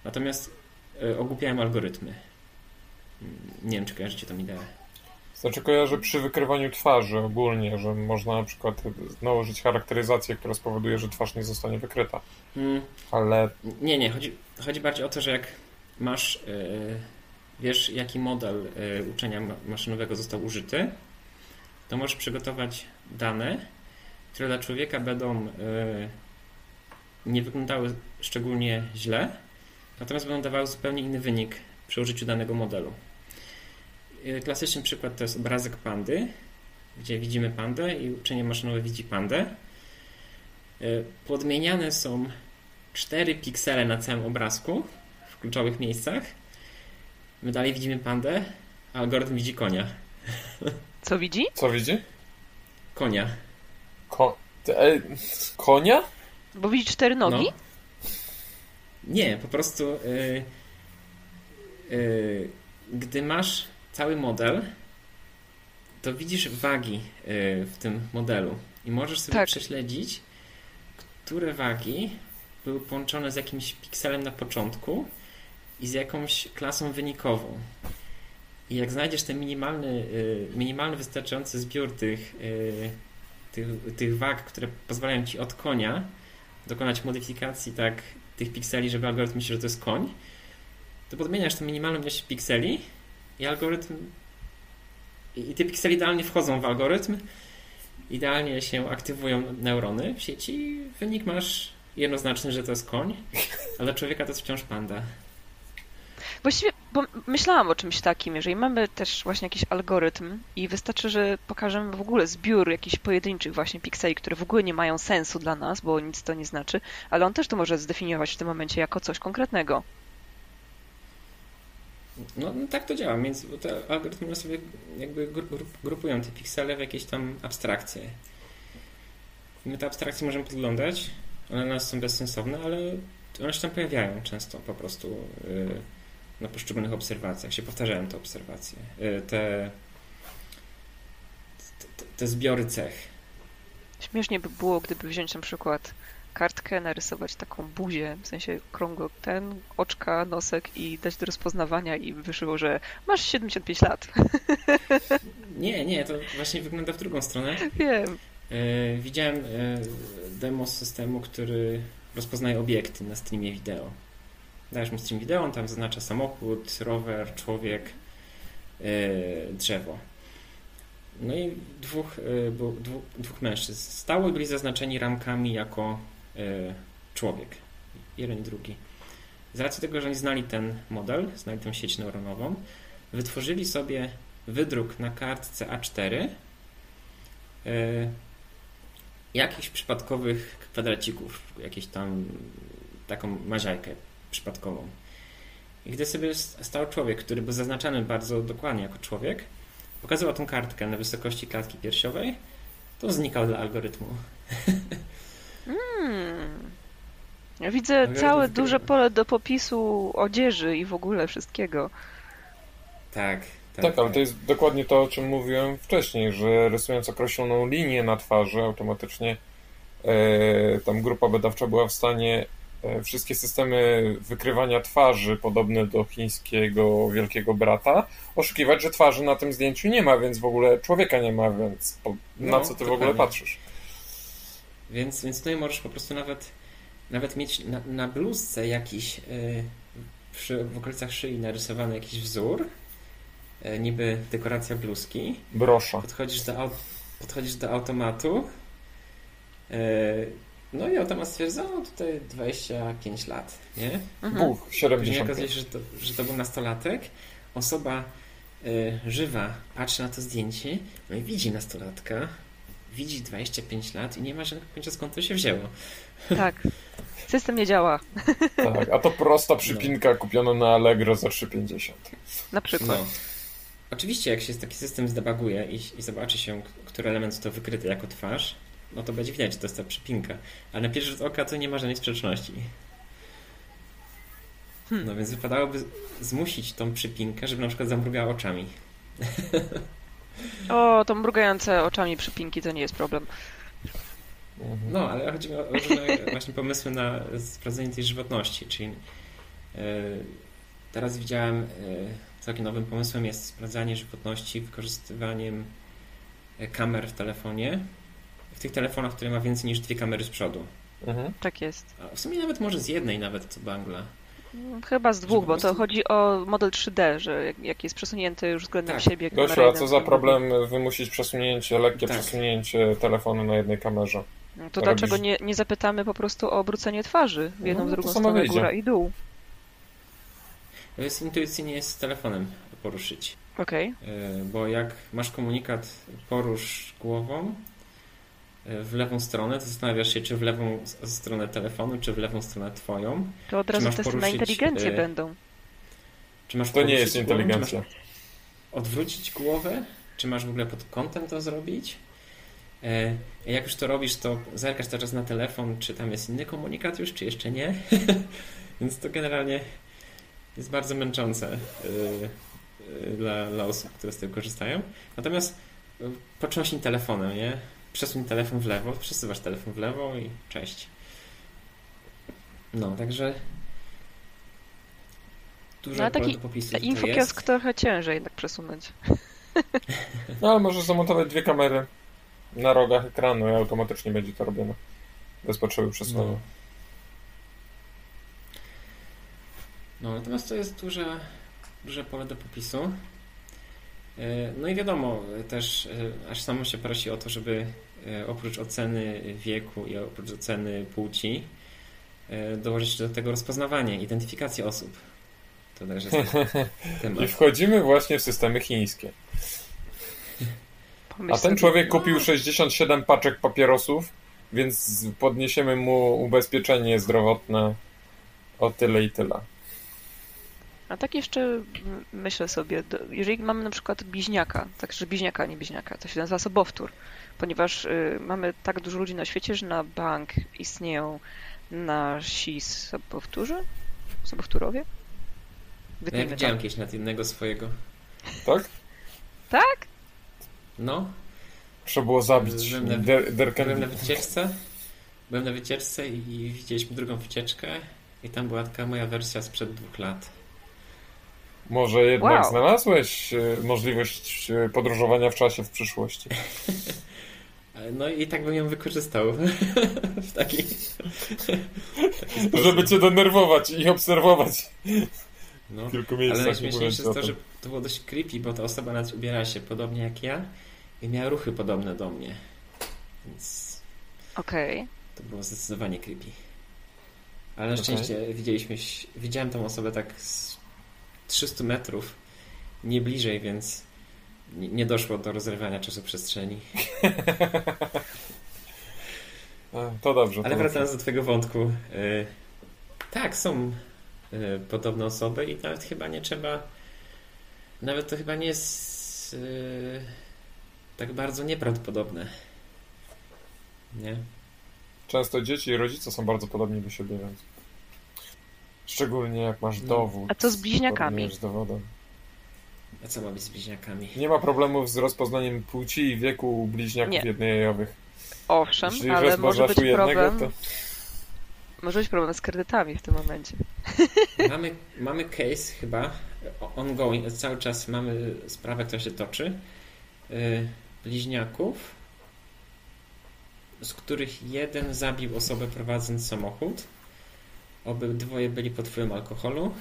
natomiast y, ogłupiają algorytmy. Mm, nie wiem, czy kojarzycie tą ideę. Znaczy kojarzę przy wykrywaniu twarzy ogólnie, że można na przykład nałożyć charakteryzację, która spowoduje, że twarz nie zostanie wykryta. Hmm. Ale... Nie, nie. Chodzi, chodzi bardziej o to, że jak masz, yy, wiesz jaki model yy, uczenia maszynowego został użyty, to możesz przygotować dane, które dla człowieka będą yy, nie wyglądały szczególnie źle, natomiast będą dawały zupełnie inny wynik przy użyciu danego modelu. Klasyczny przykład to jest obrazek pandy, gdzie widzimy pandę i uczenie maszynowe widzi pandę. Podmieniane są cztery piksele na całym obrazku, kluczowych miejscach. My dalej widzimy pandę, a algorytm widzi konia. Co widzi? Co widzi? Konia. Ko e, konia? Bo widzi cztery nogi? No. Nie, po prostu yy, yy, gdy masz cały model, to widzisz wagi yy, w tym modelu i możesz sobie tak. prześledzić, które wagi były połączone z jakimś pikselem na początku i z jakąś klasą wynikową. I jak znajdziesz ten minimalny, y, minimalny wystarczający zbiór tych, y, tych, tych wag, które pozwalają ci od konia dokonać modyfikacji tak tych pikseli, żeby algorytm myślał, że to jest koń, to podmieniasz tę minimalną ilość pikseli i algorytm i te piksele idealnie wchodzą w algorytm, idealnie się aktywują neurony w sieci wynik masz jednoznaczny, że to jest koń, ale człowieka to jest wciąż panda. Właściwie myślałam o czymś takim, jeżeli mamy też właśnie jakiś algorytm i wystarczy, że pokażemy w ogóle zbiór jakichś pojedynczych właśnie pikseli, które w ogóle nie mają sensu dla nas, bo nic to nie znaczy, ale on też to może zdefiniować w tym momencie jako coś konkretnego. No, no tak to działa, więc te algorytmy sobie jakby grupują te piksele w jakieś tam abstrakcje. My te abstrakcje możemy podglądać, one nas są bezsensowne, ale one się tam pojawiają często po prostu. Yy na poszczególnych obserwacjach, się powtarzają te obserwacje, y, te, te, te zbiory cech. Śmiesznie by było, gdyby wziąć na przykład kartkę, narysować taką buzię, w sensie krągło ten, oczka, nosek i dać do rozpoznawania i wyszło, że masz 75 lat. Nie, nie, to właśnie wygląda w drugą stronę. Wiem. Y, widziałem y, demo systemu, który rozpoznaje obiekty na streamie wideo dajesz mu stream wideo, on tam zaznacza samochód, rower, człowiek, yy, drzewo. No i dwóch, yy, dwóch, dwóch mężczyzn stało i byli zaznaczeni ramkami jako yy, człowiek. Jeden i drugi. Z racji tego, że oni znali ten model, znali tę sieć neuronową, wytworzyli sobie wydruk na kartce A4 jakichś przypadkowych kwadracików, jakieś tam taką maziajkę przypadkową. I gdy sobie stał człowiek, który był zaznaczany bardzo dokładnie jako człowiek, pokazywał tą kartkę na wysokości klatki piersiowej, to znikał dla algorytmu. Hmm. Ja widzę Algorytm całe duże pole do popisu odzieży i w ogóle wszystkiego. Tak. Tak, tak, ale tak. to jest dokładnie to, o czym mówiłem wcześniej, że rysując określoną linię na twarzy, automatycznie e, tam grupa badawcza była w stanie wszystkie systemy wykrywania twarzy podobne do chińskiego Wielkiego Brata oszukiwać, że twarzy na tym zdjęciu nie ma, więc w ogóle człowieka nie ma, więc po, na No, co ty w ogóle patrzysz? Więc, więc tutaj możesz po prostu nawet, nawet mieć na, na bluzce jakiś y, przy, w okolicach szyi narysowany jakiś wzór, y, niby dekoracja bluzki. Brosza. Podchodzisz do, podchodzisz do automatu. y, no i automat stwierdza, o tutaj 25 lat, nie? Mhm. Buch, Później 70. okazuje się, że to, że to był nastolatek. Osoba y, żywa patrzy na to zdjęcie, no i widzi nastolatka, widzi 25 lat i nie ma żadnego pojęcia skąd to się wzięło. Tak. System nie działa. Tak, a to prosta przypinka kupiona na Allegro za 3,50. Na przykład. No. Oczywiście, jak się taki system zdebaguje i, i zobaczy się, który element to wykryty jako twarz, no to będzie widać, że to jest ta przypinka. Ale na pierwszy rzut oka to nie ma żadnej sprzeczności. Hmm. No więc wypadałoby zmusić tą przypinkę, żeby na przykład zamrugała oczami. O, to mrugające oczami przypinki to nie jest problem. No, ale chodzi mi o różne właśnie pomysły na sprawdzenie tej żywotności, czyli yy, teraz widziałem yy, całkiem nowym pomysłem jest sprawdzanie żywotności wykorzystywaniem e, kamer w telefonie, tych telefonach, które ma więcej niż dwie kamery z przodu. Mhm. Tak jest. A w sumie nawet może z jednej nawet co bangla. Chyba z dwóch, bo to prostu- chodzi o model 3D, że jak- jest przesunięty już względem Tak. siebie. Gosiu, a co za problem wymusić przesunięcie, lekkie Tak. przesunięcie telefonu na jednej kamerze? No To robisz- dlaczego nie, nie zapytamy po prostu o obrócenie twarzy w jedną, No, drugą stronę, wyjdzie. góra i dół? To jest intuicyjnie jest z telefonem poruszyć. Okej. Yy, Bo jak masz komunikat porusz głową w lewą stronę, to zastanawiasz się, czy w lewą stronę telefonu, czy w lewą stronę twoją. To od razu testy na inteligencję e, będą. Czy masz To nie jest głową, czy inteligencja. Odwrócić głowę? Czy masz w ogóle pod kątem to zrobić? E, Jak już to robisz, to zerkasz teraz na telefon, czy tam jest inny komunikat już, czy jeszcze nie. Więc to generalnie jest bardzo męczące y, y, dla, dla osób, które z tego korzystają. Natomiast y, potrząśnij telefonem, nie? Przesuń telefon w lewo, przesuwasz telefon w lewo i cześć. No, także dużo No, taki pole do popisu tutaj Infokiosk jest. trochę ciężej jednak przesunąć. No ale możesz zamontować dwie kamery na rogach ekranu i automatycznie będzie to robione. Bez potrzeby przesuwania. No. no, natomiast to jest duże, duże pole do popisu. E, No i wiadomo, też e, aż samo się prosi o to, żeby e, oprócz oceny wieku i oprócz oceny płci dołożyć do tego rozpoznawanie, identyfikację osób. To też jest temat. I wchodzimy właśnie w systemy chińskie. A ten człowiek kupił 67 paczek papierosów, więc podniesiemy mu ubezpieczenie zdrowotne o tyle i tyle. A tak jeszcze myślę sobie, jeżeli mamy na przykład bliźniaka, także bliźniaka, nie bliźniaka, to się nazywa sobowtór, ponieważ y, mamy tak dużo ludzi na świecie, że na bank istnieją nasi sobowtórzy, sobowtórowie? No, ja widziałem kiedyś nad jednego swojego. Tak? Tak? No, Trzeba było zabić Byłem na- Der, Derken- Byłem na wycieczce. Byłem na wycieczce i widzieliśmy drugą wycieczkę. I tam była taka moja wersja sprzed dwóch lat. Może jednak Wow. znalazłeś e, możliwość e, podróżowania w czasie w przyszłości. No i tak bym ją wykorzystał. w taki, taki. Żeby cię denerwować i obserwować No. w kilku Ale miejscach. mówiąc najśmieszniejsze jest to, że to było dość creepy, bo ta osoba nawet ubierała się podobnie jak ja i miała ruchy podobne do mnie. Więc Okej. to było zdecydowanie creepy. Ale na Okej. szczęście widzieliśmy, widziałem tą osobę tak z 300 metrów, nie bliżej, więc nie- doszło do rozrywania czasu przestrzeni. To dobrze. Ale to wracając do twojego wątku, y, tak, są y, podobne osoby i nawet chyba nie trzeba, nawet to chyba nie jest y, tak bardzo nieprawdopodobne. Nie? Często dzieci i rodzice są bardzo podobni do siebie, więc. Szczególnie jak masz No. dowód. A co z bliźniakami? z dowodem. A co ma być z bliźniakami? Nie ma problemów z rozpoznaniem płci i wieku bliźniaków Nie. jednojajowych. Owszem, Jeśli ale może być jednego, problem. to... Może być problem z kredytami w tym momencie. Mamy, mamy case chyba ongoing, cały czas mamy sprawę, która się toczy. Yy, bliźniaków, z których jeden zabił osobę prowadząc samochód. Obydwoje byli pod wpływem alkoholu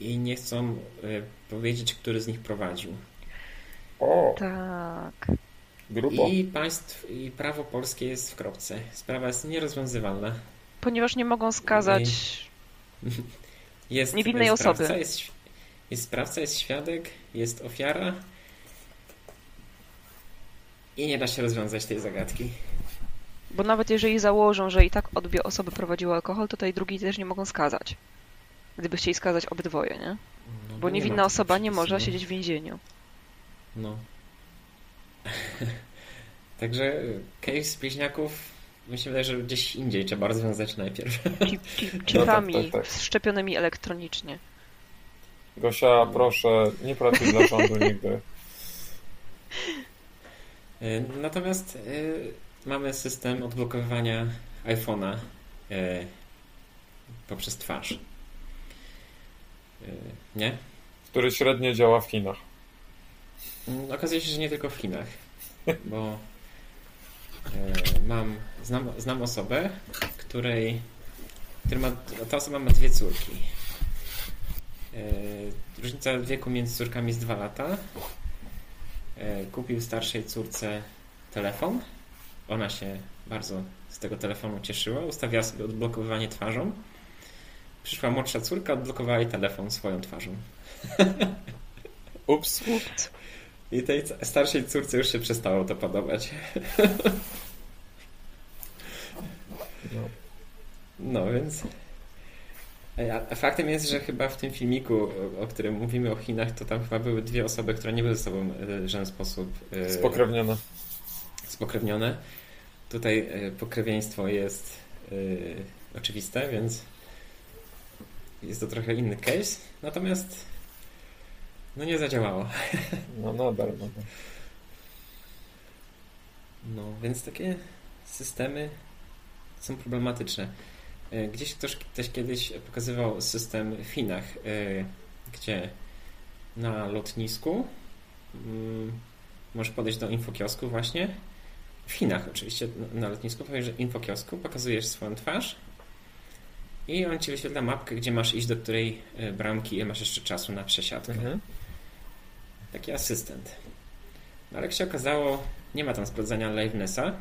i nie chcą yy, powiedzieć, który z nich prowadził. O, Tak. grubo. I państw, i prawo polskie jest w kropce. Sprawa jest nierozwiązywalna. Ponieważ nie mogą skazać. Jest Niewinnej sprawca, osoby. Jest, jest sprawca, jest świadek, jest ofiara i nie da się rozwiązać tej zagadki. Bo nawet jeżeli założą, że i tak obie osoby prowadziły alkohol, to tej drugiej też nie mogą skazać. Gdyby chcieli skazać obydwoje, nie? No, Bo nie niewinna ma osoba nie może przepisu, siedzieć w więzieniu. No. Także case bliźniaków mi się wydaje, że gdzieś indziej trzeba rozwiązać najpierw. Chip, chip, chipami tak, tak. szczepionymi elektronicznie. Gosia, proszę, nie pracuj dla rządu nigdy. Y, Natomiast y, mamy system odblokowywania iPhone'a y, poprzez twarz. Y, Nie? Który średnio działa w Chinach. Mm, Okazuje się, że nie tylko w Chinach, bo e, mam, znam, znam osobę, której, która ma, ta osoba ma dwie córki. E, Różnica wieku między córkami jest dwa lata. E, Kupił starszej córce telefon. Ona się bardzo z tego telefonu cieszyła. Ustawiała sobie odblokowywanie twarzą. Przyszła młodsza córka, odblokowała jej telefon swoją twarzą. Ups. Ups. I tej starszej córce już się przestało to podobać. No. No więc. Faktem jest, że chyba w tym filmiku, o którym mówimy o Chinach, to tam chyba były dwie osoby, które nie były ze sobą w żaden sposób e, Spokrewnione. Spokrewnione. Tutaj e, pokrewieństwo jest e, oczywiste, więc jest to trochę inny case. Natomiast no nie zadziałało. No nadal, nadal. No, więc takie systemy są problematyczne. E, Gdzieś ktoś, ktoś kiedyś pokazywał system w Chinach, gdzie na lotnisku mm, możesz podejść do infokiosku właśnie. W Chinach oczywiście na- na lotnisku że infokiosku, pokazujesz swoją twarz i on ci wyświetla mapkę, gdzie masz iść do której e, bramki i masz jeszcze czasu na przesiadkę. Mhm. Taki asystent. No ale jak się okazało, nie ma tam sprawdzania livenessa,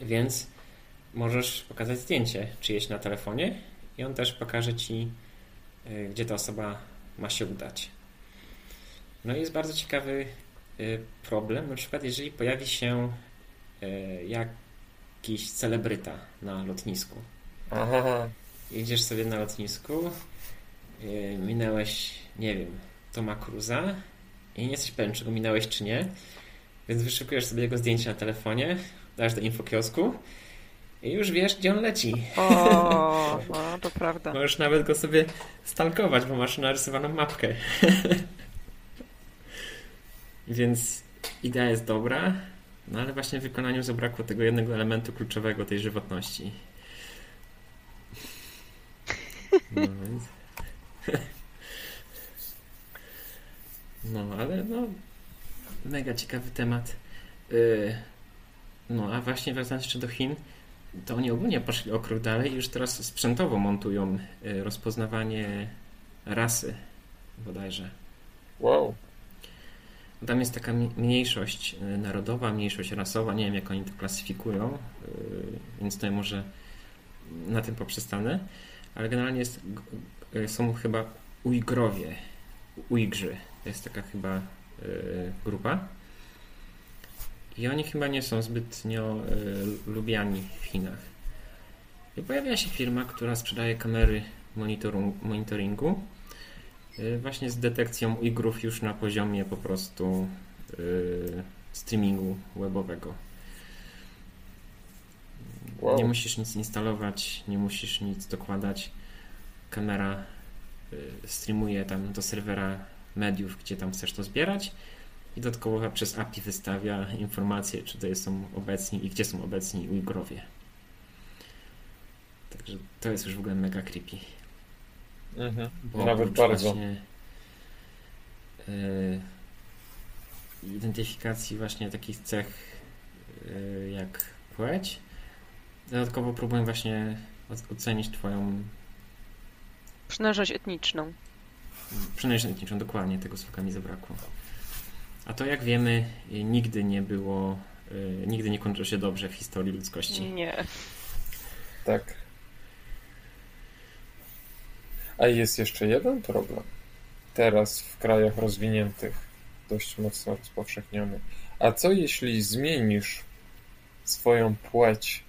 więc możesz pokazać zdjęcie czyjeś na telefonie i on też pokaże ci, y, gdzie ta osoba ma się udać. No i jest bardzo ciekawy y, problem, na przykład jeżeli pojawi się jakiś celebryta na lotnisku. Aha. Jedziesz sobie na lotnisku, yy, minęłeś, nie wiem, Toma Cruza i nie jesteś pewien, czy go minąłeś, czy nie, więc wyszukujesz sobie jego zdjęcie na telefonie, dasz do infokiosku i już wiesz, gdzie on leci. O, no, to prawda. Możesz nawet go sobie stalkować, bo masz narysowaną mapkę. Więc idea jest dobra, no ale właśnie w wykonaniu zabrakło tego jednego elementu kluczowego, tej żywotności. No. No, ale no... Mega ciekawy temat. Yy, No, a właśnie wracając jeszcze do Chin, to oni ogólnie poszli o krok dalej i już teraz sprzętowo montują y, rozpoznawanie rasy bodajże. Wow. Tam jest taka mniejszość y, narodowa, mniejszość rasowa, nie wiem jak oni to klasyfikują, y, więc to może na tym poprzestanę, ale generalnie jest, y, są chyba Ujgrowie, Ujgrzy, to jest taka chyba grupa. I oni chyba nie są zbytnio lubiani w Chinach. I pojawia się firma, która sprzedaje kamery monitoringu właśnie z detekcją Ujgrów już na poziomie po prostu y, streamingu webowego. Wow. Nie musisz nic instalować, nie musisz nic dokładać. Kamera y, streamuje tam do serwera mediów, gdzie tam chcesz to zbierać i dodatkowo przez API wystawia informacje, czy to są obecni i gdzie są obecni Ujgurowie. Także to jest już w ogóle mega creepy. Mhm. Bo Nawet bardzo. Właśnie, y, identyfikacji właśnie takich cech y, jak płeć. Dodatkowo próbuję właśnie ocenić twoją Przynależność etniczną. przynależność etniczną. Dokładnie tego słowa mi zabrakło. A to jak wiemy nigdy nie było, y, nigdy nie kończyło się dobrze w historii ludzkości. Nie. Tak. A jest jeszcze jeden problem. Teraz w krajach rozwiniętych, dość mocno rozpowszechniony. A co jeśli zmienisz swoją płeć?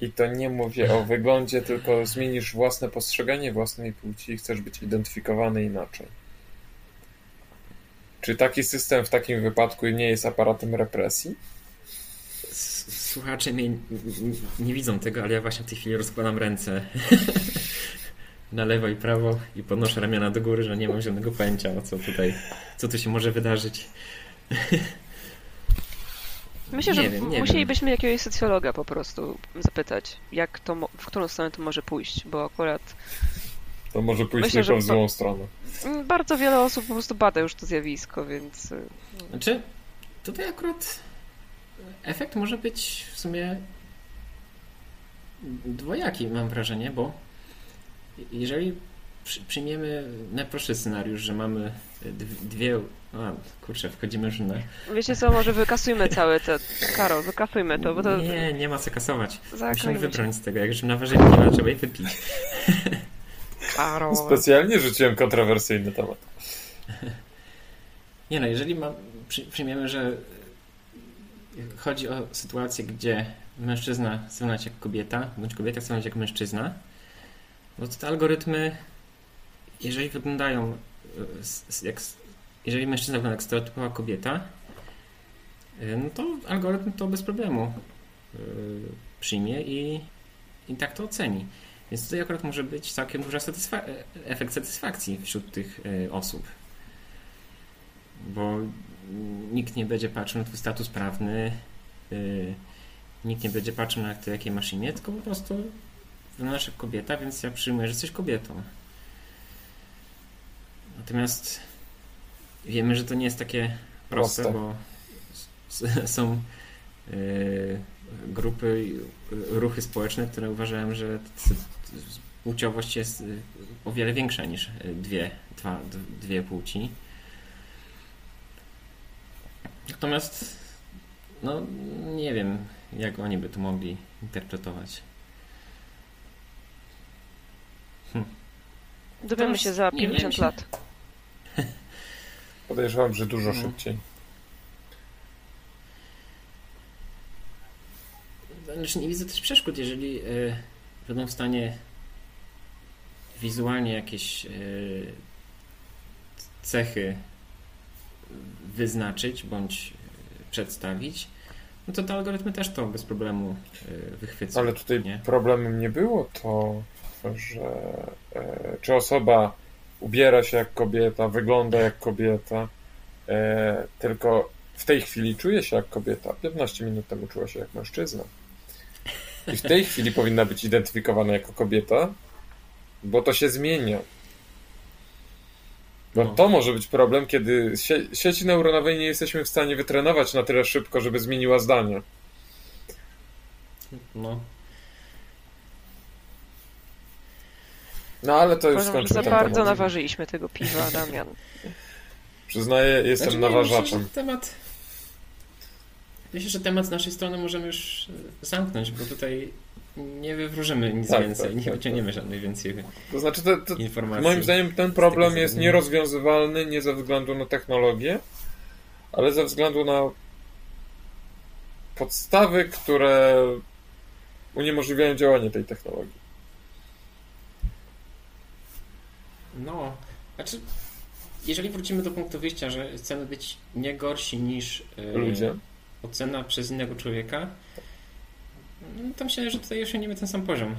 I to nie mówię o wyglądzie, tylko zmienisz własne postrzeganie własnej płci i chcesz być identyfikowany inaczej. Czy taki system w takim wypadku nie jest aparatem represji? Słuchacze mnie nie widzą tego, ale ja właśnie w tej chwili rozkładam ręce na lewo i prawo i podnoszę ramiona do góry, że nie mam żadnego pojęcia o co tutaj, co tu się może wydarzyć. Myślę, Nie że wiem, nie musielibyśmy jakiegoś socjologa po prostu zapytać, jak to, w którą stronę to może pójść, bo akurat To może pójść Myślę, tylko w złą stronę. mm, bardzo wiele osób po prostu bada już to zjawisko, więc y, Znaczy, tutaj akurat efekt może być w sumie dwojaki, mam wrażenie, bo jeżeli przy, przyjmiemy najprostszy scenariusz, że mamy dw- dwie. A, kurczę, wchodzimy już na. wiecie co, może wykasujmy całe te... Karol, wykasujmy to, bo to... Nie, nie ma co kasować. Musimy Zaklejmy się. wybrać z tego. Jak już naważyli piwa, trzeba je wypić. Karol. Specjalnie rzuciłem kontrowersyjny temat. Nie no, jeżeli ma, przy, przyjmiemy, że chodzi o sytuację, gdzie mężczyzna chce jak kobieta, bądź kobieta chce jak mężczyzna, no to te algorytmy, jeżeli wyglądają e, jak, jeżeli mężczyzna wygląda jak stereotypowa kobieta, e, no to algorytm to bez problemu e, przyjmie i, i tak to oceni. Więc tutaj akurat może być całkiem duży satysfa- efekt satysfakcji wśród tych osób bo nikt nie będzie patrzył na twój status prawny, nikt nie będzie patrzył na to, jakiej masz imię, tylko po prostu wyglądasz jak kobieta, więc ja przyjmuję, że jesteś kobietą. Natomiast wiemy, że to nie jest takie proste, Proste. bo są yy, grupy, yy, ruchy społeczne, które uważają, że płciowość jest yy, o wiele większa niż dwie, dwa, dwie płci. Natomiast, no nie wiem, jak oni by to mogli interpretować. Dowiemy się za Nie wiem, 50 się- lat. Podejrzewam, że dużo No. szybciej. Znaczy nie widzę też przeszkód, jeżeli y, będą w stanie wizualnie jakieś y, cechy wyznaczyć bądź y, przedstawić, no to te algorytmy też to bez problemu y, wychwycą. Ale tutaj nie? problemem nie było to, że e, czy osoba ubiera się jak kobieta, wygląda jak kobieta, e, tylko w tej chwili czuje się jak kobieta. 15 minut temu czuła się jak mężczyzna. I w tej chwili powinna być identyfikowana jako kobieta, bo to się zmienia. Bo No. to może być problem, kiedy sie sieci neuronowej nie jesteśmy w stanie wytrenować na tyle szybko, żeby zmieniła zdanie. No, No ale to już Uważam, że skończymy za bardzo temat. naważyliśmy tego piwa, Damian. Przyznaję, jestem Znaczy, nie, naważaczem. Myślę, że temat, myślę, że temat z naszej strony możemy już e, zamknąć, bo tutaj nie wywróżymy nic Tak, więcej, tak, nie tak, wyciągniemy żadnej więcej To znaczy, to, to, informacji. moim zdaniem ten problem jest nierozwiązywalny nie ze względu na technologię, ale ze względu na podstawy, które uniemożliwiają działanie tej technologii. No, znaczy, jeżeli wrócimy do punktu wyjścia, że chcemy być nie gorsi niż e, Ludzie. ocena przez innego człowieka, no to myślę, że tutaj osiągniemy ten sam poziom.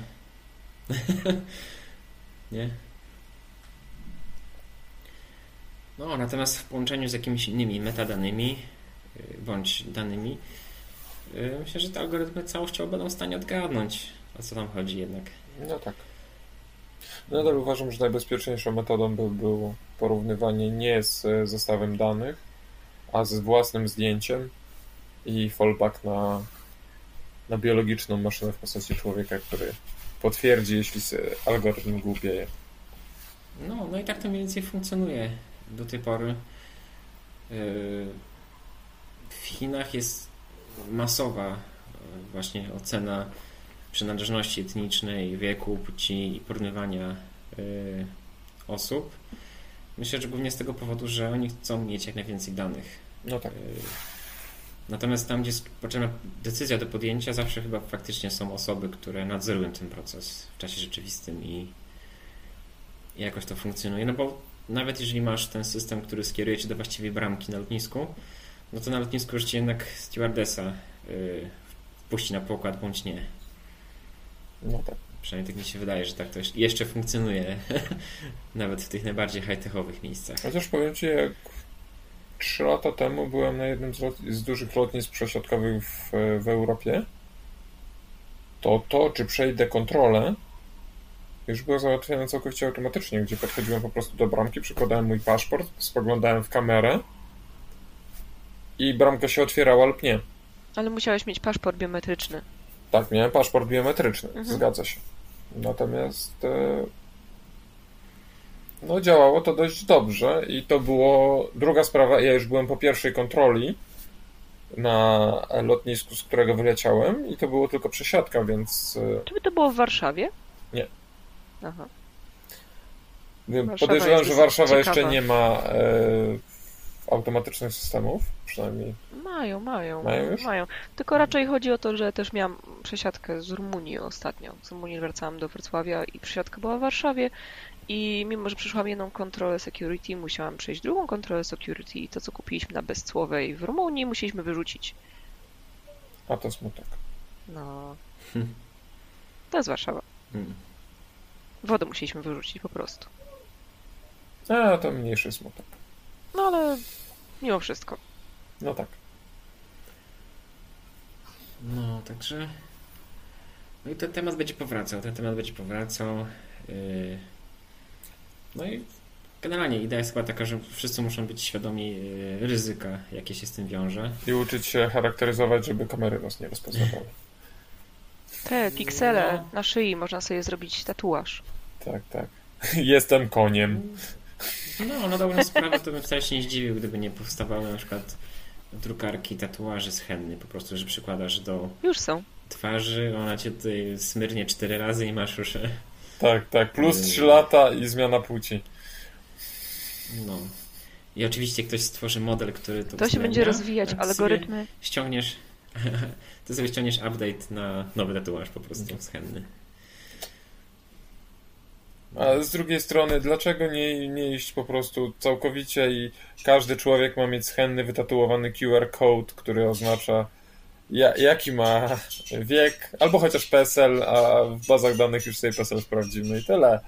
nie? No, natomiast w połączeniu z jakimiś innymi metadanymi y, bądź danymi, y, myślę, że te algorytmy całościowo będą w stanie odgadnąć, o co tam chodzi jednak. No tak. Nadal uważam, że najbezpieczniejszą metodą by było porównywanie nie z e, zestawem danych, a z własnym zdjęciem i fallback na, na biologiczną maszynę w postaci człowieka, który potwierdzi, jeśli algorytm głupieje. No, no i tak to mniej więcej funkcjonuje do tej pory. Yy, w Chinach jest masowa yy, właśnie ocena przynależności etnicznej, wieku, płci i porównywania yy, osób. Myślę, że głównie z tego powodu, że oni chcą mieć jak najwięcej danych. No tak. Natomiast tam, gdzie jest potrzebna decyzja do podjęcia, zawsze chyba faktycznie są osoby, które nadzorują ten proces w czasie rzeczywistym i, i jakoś to funkcjonuje. No bo nawet jeżeli masz ten system, który skieruje cię do właściwej bramki na lotnisku, no to na lotnisku już cię jednak stewardesa wpuści na pokład bądź nie. No tak. Przynajmniej tak mi się wydaje, że tak to jeszcze funkcjonuje. Nawet w tych najbardziej high-techowych miejscach. Chociaż powiem Ci, jak 3 lata temu byłem na jednym z, lot... z dużych lotnisk przesiadkowych w, w Europie, to to, czy przejdę kontrolę, już było załatwione całkowicie automatycznie, gdzie podchodziłem po prostu do bramki, przykładałem mój paszport, spoglądałem w kamerę i bramka się otwierała lub nie. Ale musiałeś mieć paszport biometryczny. Tak, miałem paszport biometryczny, mhm. zgadza się. Natomiast e, no działało to dość dobrze i to było druga sprawa, ja już byłem po pierwszej kontroli na lotnisku, z którego wyleciałem i to było tylko przesiadka, więc... E, Czy to było w Warszawie? Nie. Aha. Podejrzewam, że Warszawa ciekawa. jeszcze nie ma e, automatycznych systemów, przynajmniej. Mają, mają. Mają już? Mają. Tylko raczej chodzi o to, że też miałam przesiadkę z Rumunii ostatnio. Z Rumunii wracałam do Wrocławia i przesiadka była w Warszawie i mimo, że przyszłam jedną kontrolę security, musiałam przejść drugą kontrolę security i to, co kupiliśmy na Bezcłowej w Rumunii, musieliśmy wyrzucić. A to smutek. No. Hmm. To jest Warszawa. Hmm. Wodę musieliśmy wyrzucić po prostu. A, to mniejszy smutek. No ale mimo wszystko. No tak. No, także. No i ten temat będzie powracał. Ten temat będzie powracał. Yy... No i generalnie idea jest chyba taka, że wszyscy muszą być świadomi yy, ryzyka, jakie się z tym wiąże. I uczyć się charakteryzować, żeby kamery nas nie rozpoznawały. Te piksele no. na szyi, można sobie zrobić tatuaż. Tak, tak. Jestem koniem. No, na dobrą sprawę to bym wcale się nie zdziwił, gdyby nie powstawały na przykład drukarki tatuaży z henny, po prostu, że przykładasz do już są. twarzy, ona cię tutaj smyrnie cztery razy i masz już... E, tak, tak, plus trzy lata i zmiana płci. No. I oczywiście ktoś stworzy model, który to To się będzie rozwijać, algorytmy. Ściągniesz, ty sobie ściągniesz update na nowy tatuaż po prostu z henny. A z drugiej strony, dlaczego nie, nie iść po prostu całkowicie i każdy człowiek ma mieć schenny wytatuowany QR code, który oznacza ja, jaki ma wiek, albo chociaż PESEL, a w bazach danych już sobie PESEL sprawdzimy i tyle.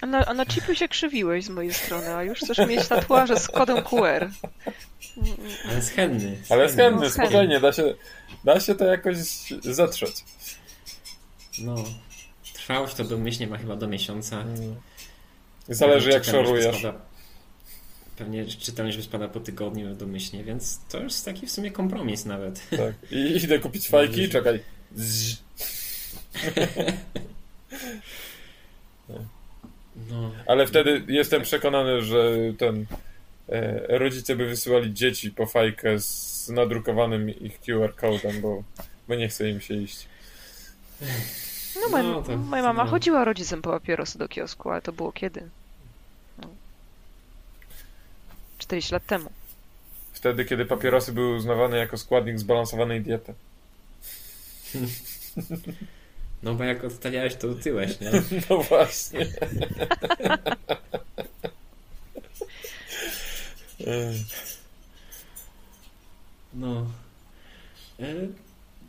A na, a na chipy się krzywiłeś z mojej strony, a już chcesz mieć tatuaże z kodem QR. Ale schenny. Ale schenny, spokojnie, da się, da się to jakoś zetrzeć. No. Trwałość to domyślnie ma chyba do miesiąca. Mm. Zależy jak szorujesz. Spada, pewnie czytelność spada po tygodniu domyślnie, więc to już jest taki w sumie kompromis nawet. Tak. I idę kupić fajki, czekaj. No. Ale wtedy jestem przekonany, że ten e, rodzice by wysyłali dzieci po fajkę z nadrukowanym ich QR codem, bo, bo nie chce im się iść. No, moja, no, to, moja mama no. chodziła rodzicem po papierosy do kiosku, ale to było kiedy? No. 40 lat temu. Wtedy, kiedy papierosy były uznawane jako składnik zbalansowanej diety. No bo jak odstawiałeś, to tyłeś, nie? No właśnie. no. E,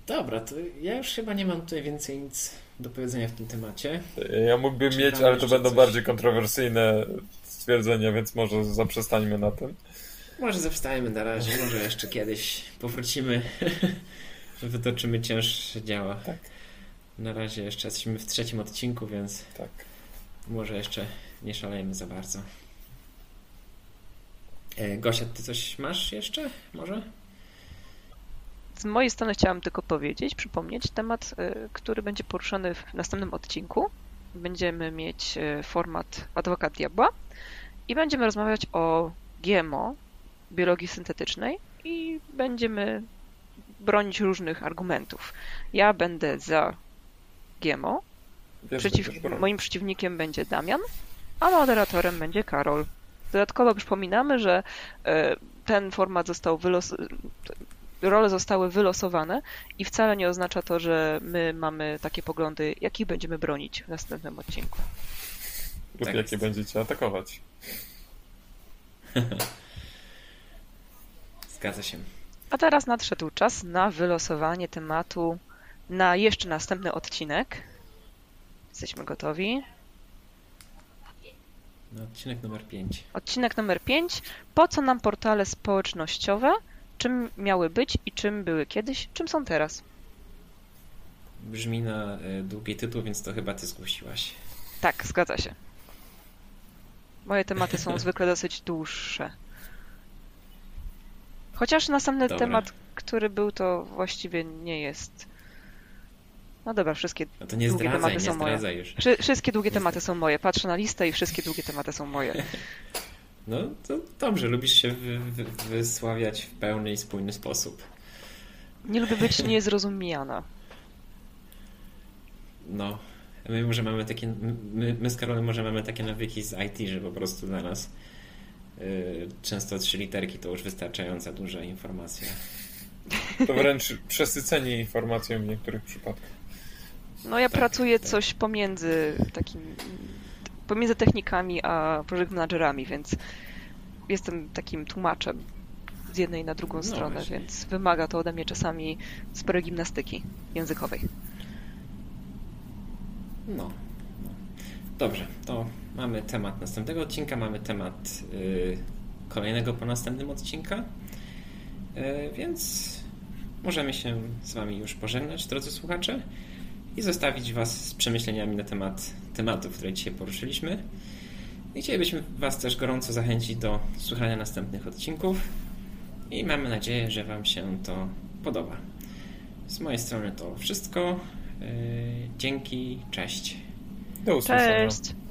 dobra, to ja już chyba nie mam tutaj więcej nic do powiedzenia w tym temacie. Ja mógłbym Czy mieć, ale to będą coś? bardziej kontrowersyjne stwierdzenia, więc może zaprzestańmy na tym. Może zaprzestajmy na razie, może jeszcze kiedyś powrócimy, wytoczymy cięższe działa. Tak. Na razie jeszcze jesteśmy w trzecim odcinku, więc Tak. może jeszcze nie szalejmy za bardzo. E, Gosia, ty coś masz jeszcze? Może? Z mojej strony chciałam tylko powiedzieć, przypomnieć temat, y, który będzie poruszony w następnym odcinku. Będziemy mieć y, format Adwokat Diabła i będziemy rozmawiać o GMO, biologii syntetycznej i będziemy bronić różnych argumentów. Ja będę za GMO, Wiesz, Przeciw, moim przeciwnikiem będzie Damian, a moderatorem będzie Karol. Dodatkowo przypominamy, że e, ten format został wylos... role zostały wylosowane i wcale nie oznacza to, że my mamy takie poglądy, jakich będziemy bronić w następnym odcinku. Lub Tak jakie będziecie atakować. Zgadza się. A teraz nadszedł czas na wylosowanie tematu na jeszcze następny odcinek. Jesteśmy gotowi. No, odcinek numer 5. Odcinek numer 5. Po co nam portale społecznościowe? Czym miały być i czym były kiedyś? Czym są teraz? Brzmi na e, długi tytuł, więc to chyba ty zgłosiłaś. Tak, zgadza się. Moje tematy są zwykle dosyć dłuższe. Chociaż następny Dobra. temat, który był, to właściwie nie jest. No dobra, wszystkie, No to nie Długie zdradzaj, tematy nie są moje. już. wszy, wszystkie długie tematy są moje. Patrzę na listę i wszystkie długie tematy są moje. No to dobrze, lubisz się wy, wy, wysławiać w pełny i spójny sposób. Nie lubię być niezrozumiana. No, my może mamy takie, my, my z Karolem może mamy takie nawyki z IT, że po prostu dla nas y, często trzy literki to już wystarczająca duża informacja. To wręcz przesycenie informacją w niektórych przypadkach. No ja Tak, pracuję tak. coś pomiędzy takim, pomiędzy technikami a project managerami, więc jestem takim tłumaczem z jednej na drugą No stronę, właśnie. więc wymaga to ode mnie czasami sporej gimnastyki językowej. No, no. Dobrze, to mamy temat następnego odcinka, mamy temat y, kolejnego po następnym odcinka, y, więc możemy się z Wami już pożegnać, drodzy słuchacze, i zostawić Was z przemyśleniami na temat tematów, które dzisiaj poruszyliśmy. I chcielibyśmy Was też gorąco zachęcić do słuchania następnych odcinków i mamy nadzieję, że Wam się to podoba. Z mojej strony to wszystko. Y, Dzięki, cześć. Do usłyszenia. Cześć!